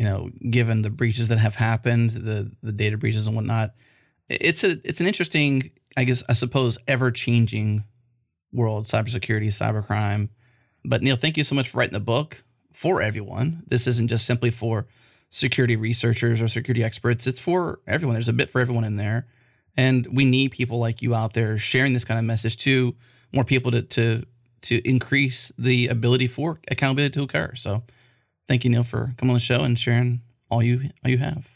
You know, given the breaches that have happened, the the data breaches and whatnot, it's a it's an interesting, I guess, I suppose, ever changing world, cybersecurity, cybercrime. But Neil, thank you so much for writing the book for everyone. This isn't just simply for security researchers or security experts. It's for everyone. There's a bit for everyone in there. And we need people like you out there sharing this kind of message to more people to to to increase the ability for accountability to occur. So thank you, Neil, for coming on the show and sharing all you all you have.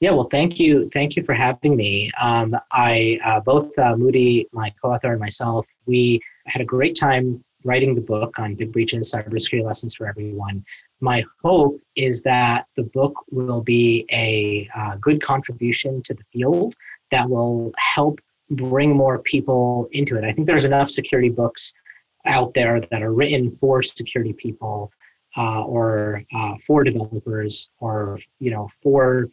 Yeah, well, thank you, thank you for having me. Um, I uh, both uh, Moudy, my co-author, and myself, we had a great time writing the book on big breaches, cybersecurity lessons for everyone. My hope is that the book will be a uh, good contribution to the field that will help bring more people into it. I think there's enough security books out there that are written for security people uh, or uh, for developers or you know for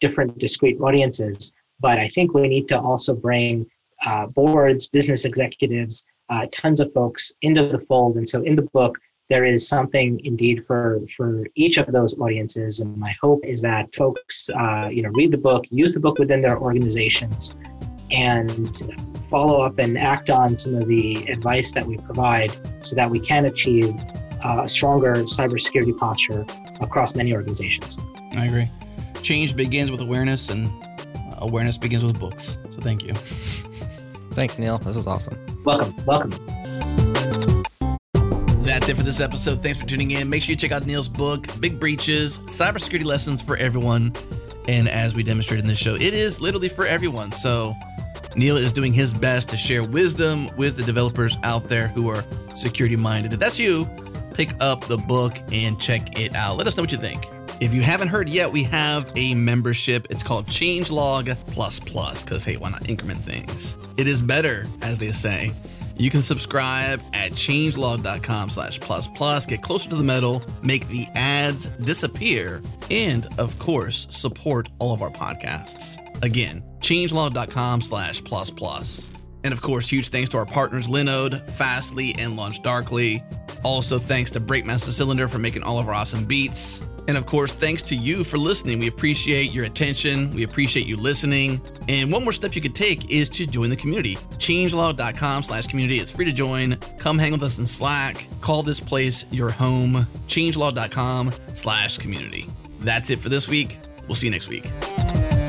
different discrete audiences. But I think we need to also bring uh, boards, business executives, uh, tons of folks into the fold. And so in the book, there is something indeed for for each of those audiences and my hope is that folks uh, you know read the book use the book within their organizations and follow up and act on some of the advice that we provide so that we can achieve uh, a stronger cybersecurity posture across many organizations i agree change begins with awareness and awareness begins with books so thank you thanks neil this was awesome welcome welcome that's it for this episode. Thanks for tuning in. Make sure you check out Neil's book, Big Breaches Cybersecurity Lessons for Everyone. And as we demonstrated in this show, it is literally for everyone. So Neil is doing his best to share wisdom with the developers out there who are security minded. If that's you, pick up the book and check it out. Let us know what you think. If you haven't heard yet, we have a membership. It's called Changelog Plus Plus because, hey, why not increment things? It is better, as they say. You can subscribe at changelog.com slash plus plus, get closer to the metal, make the ads disappear, and of course, support all of our podcasts. Again, changelog.com slash plus plus. And of course, huge thanks to our partners Linode, Fastly, and LaunchDarkly. Also, thanks to Breakmaster Cylinder for making all of our awesome beats. And of course, thanks to you for listening. We appreciate your attention. We appreciate you listening. And one more step you could take is to join the community. Changelog.com slash community. It's free to join. Come hang with us in Slack. Call this place your home. Changelog.com slash community. That's it for this week. We'll see you next week.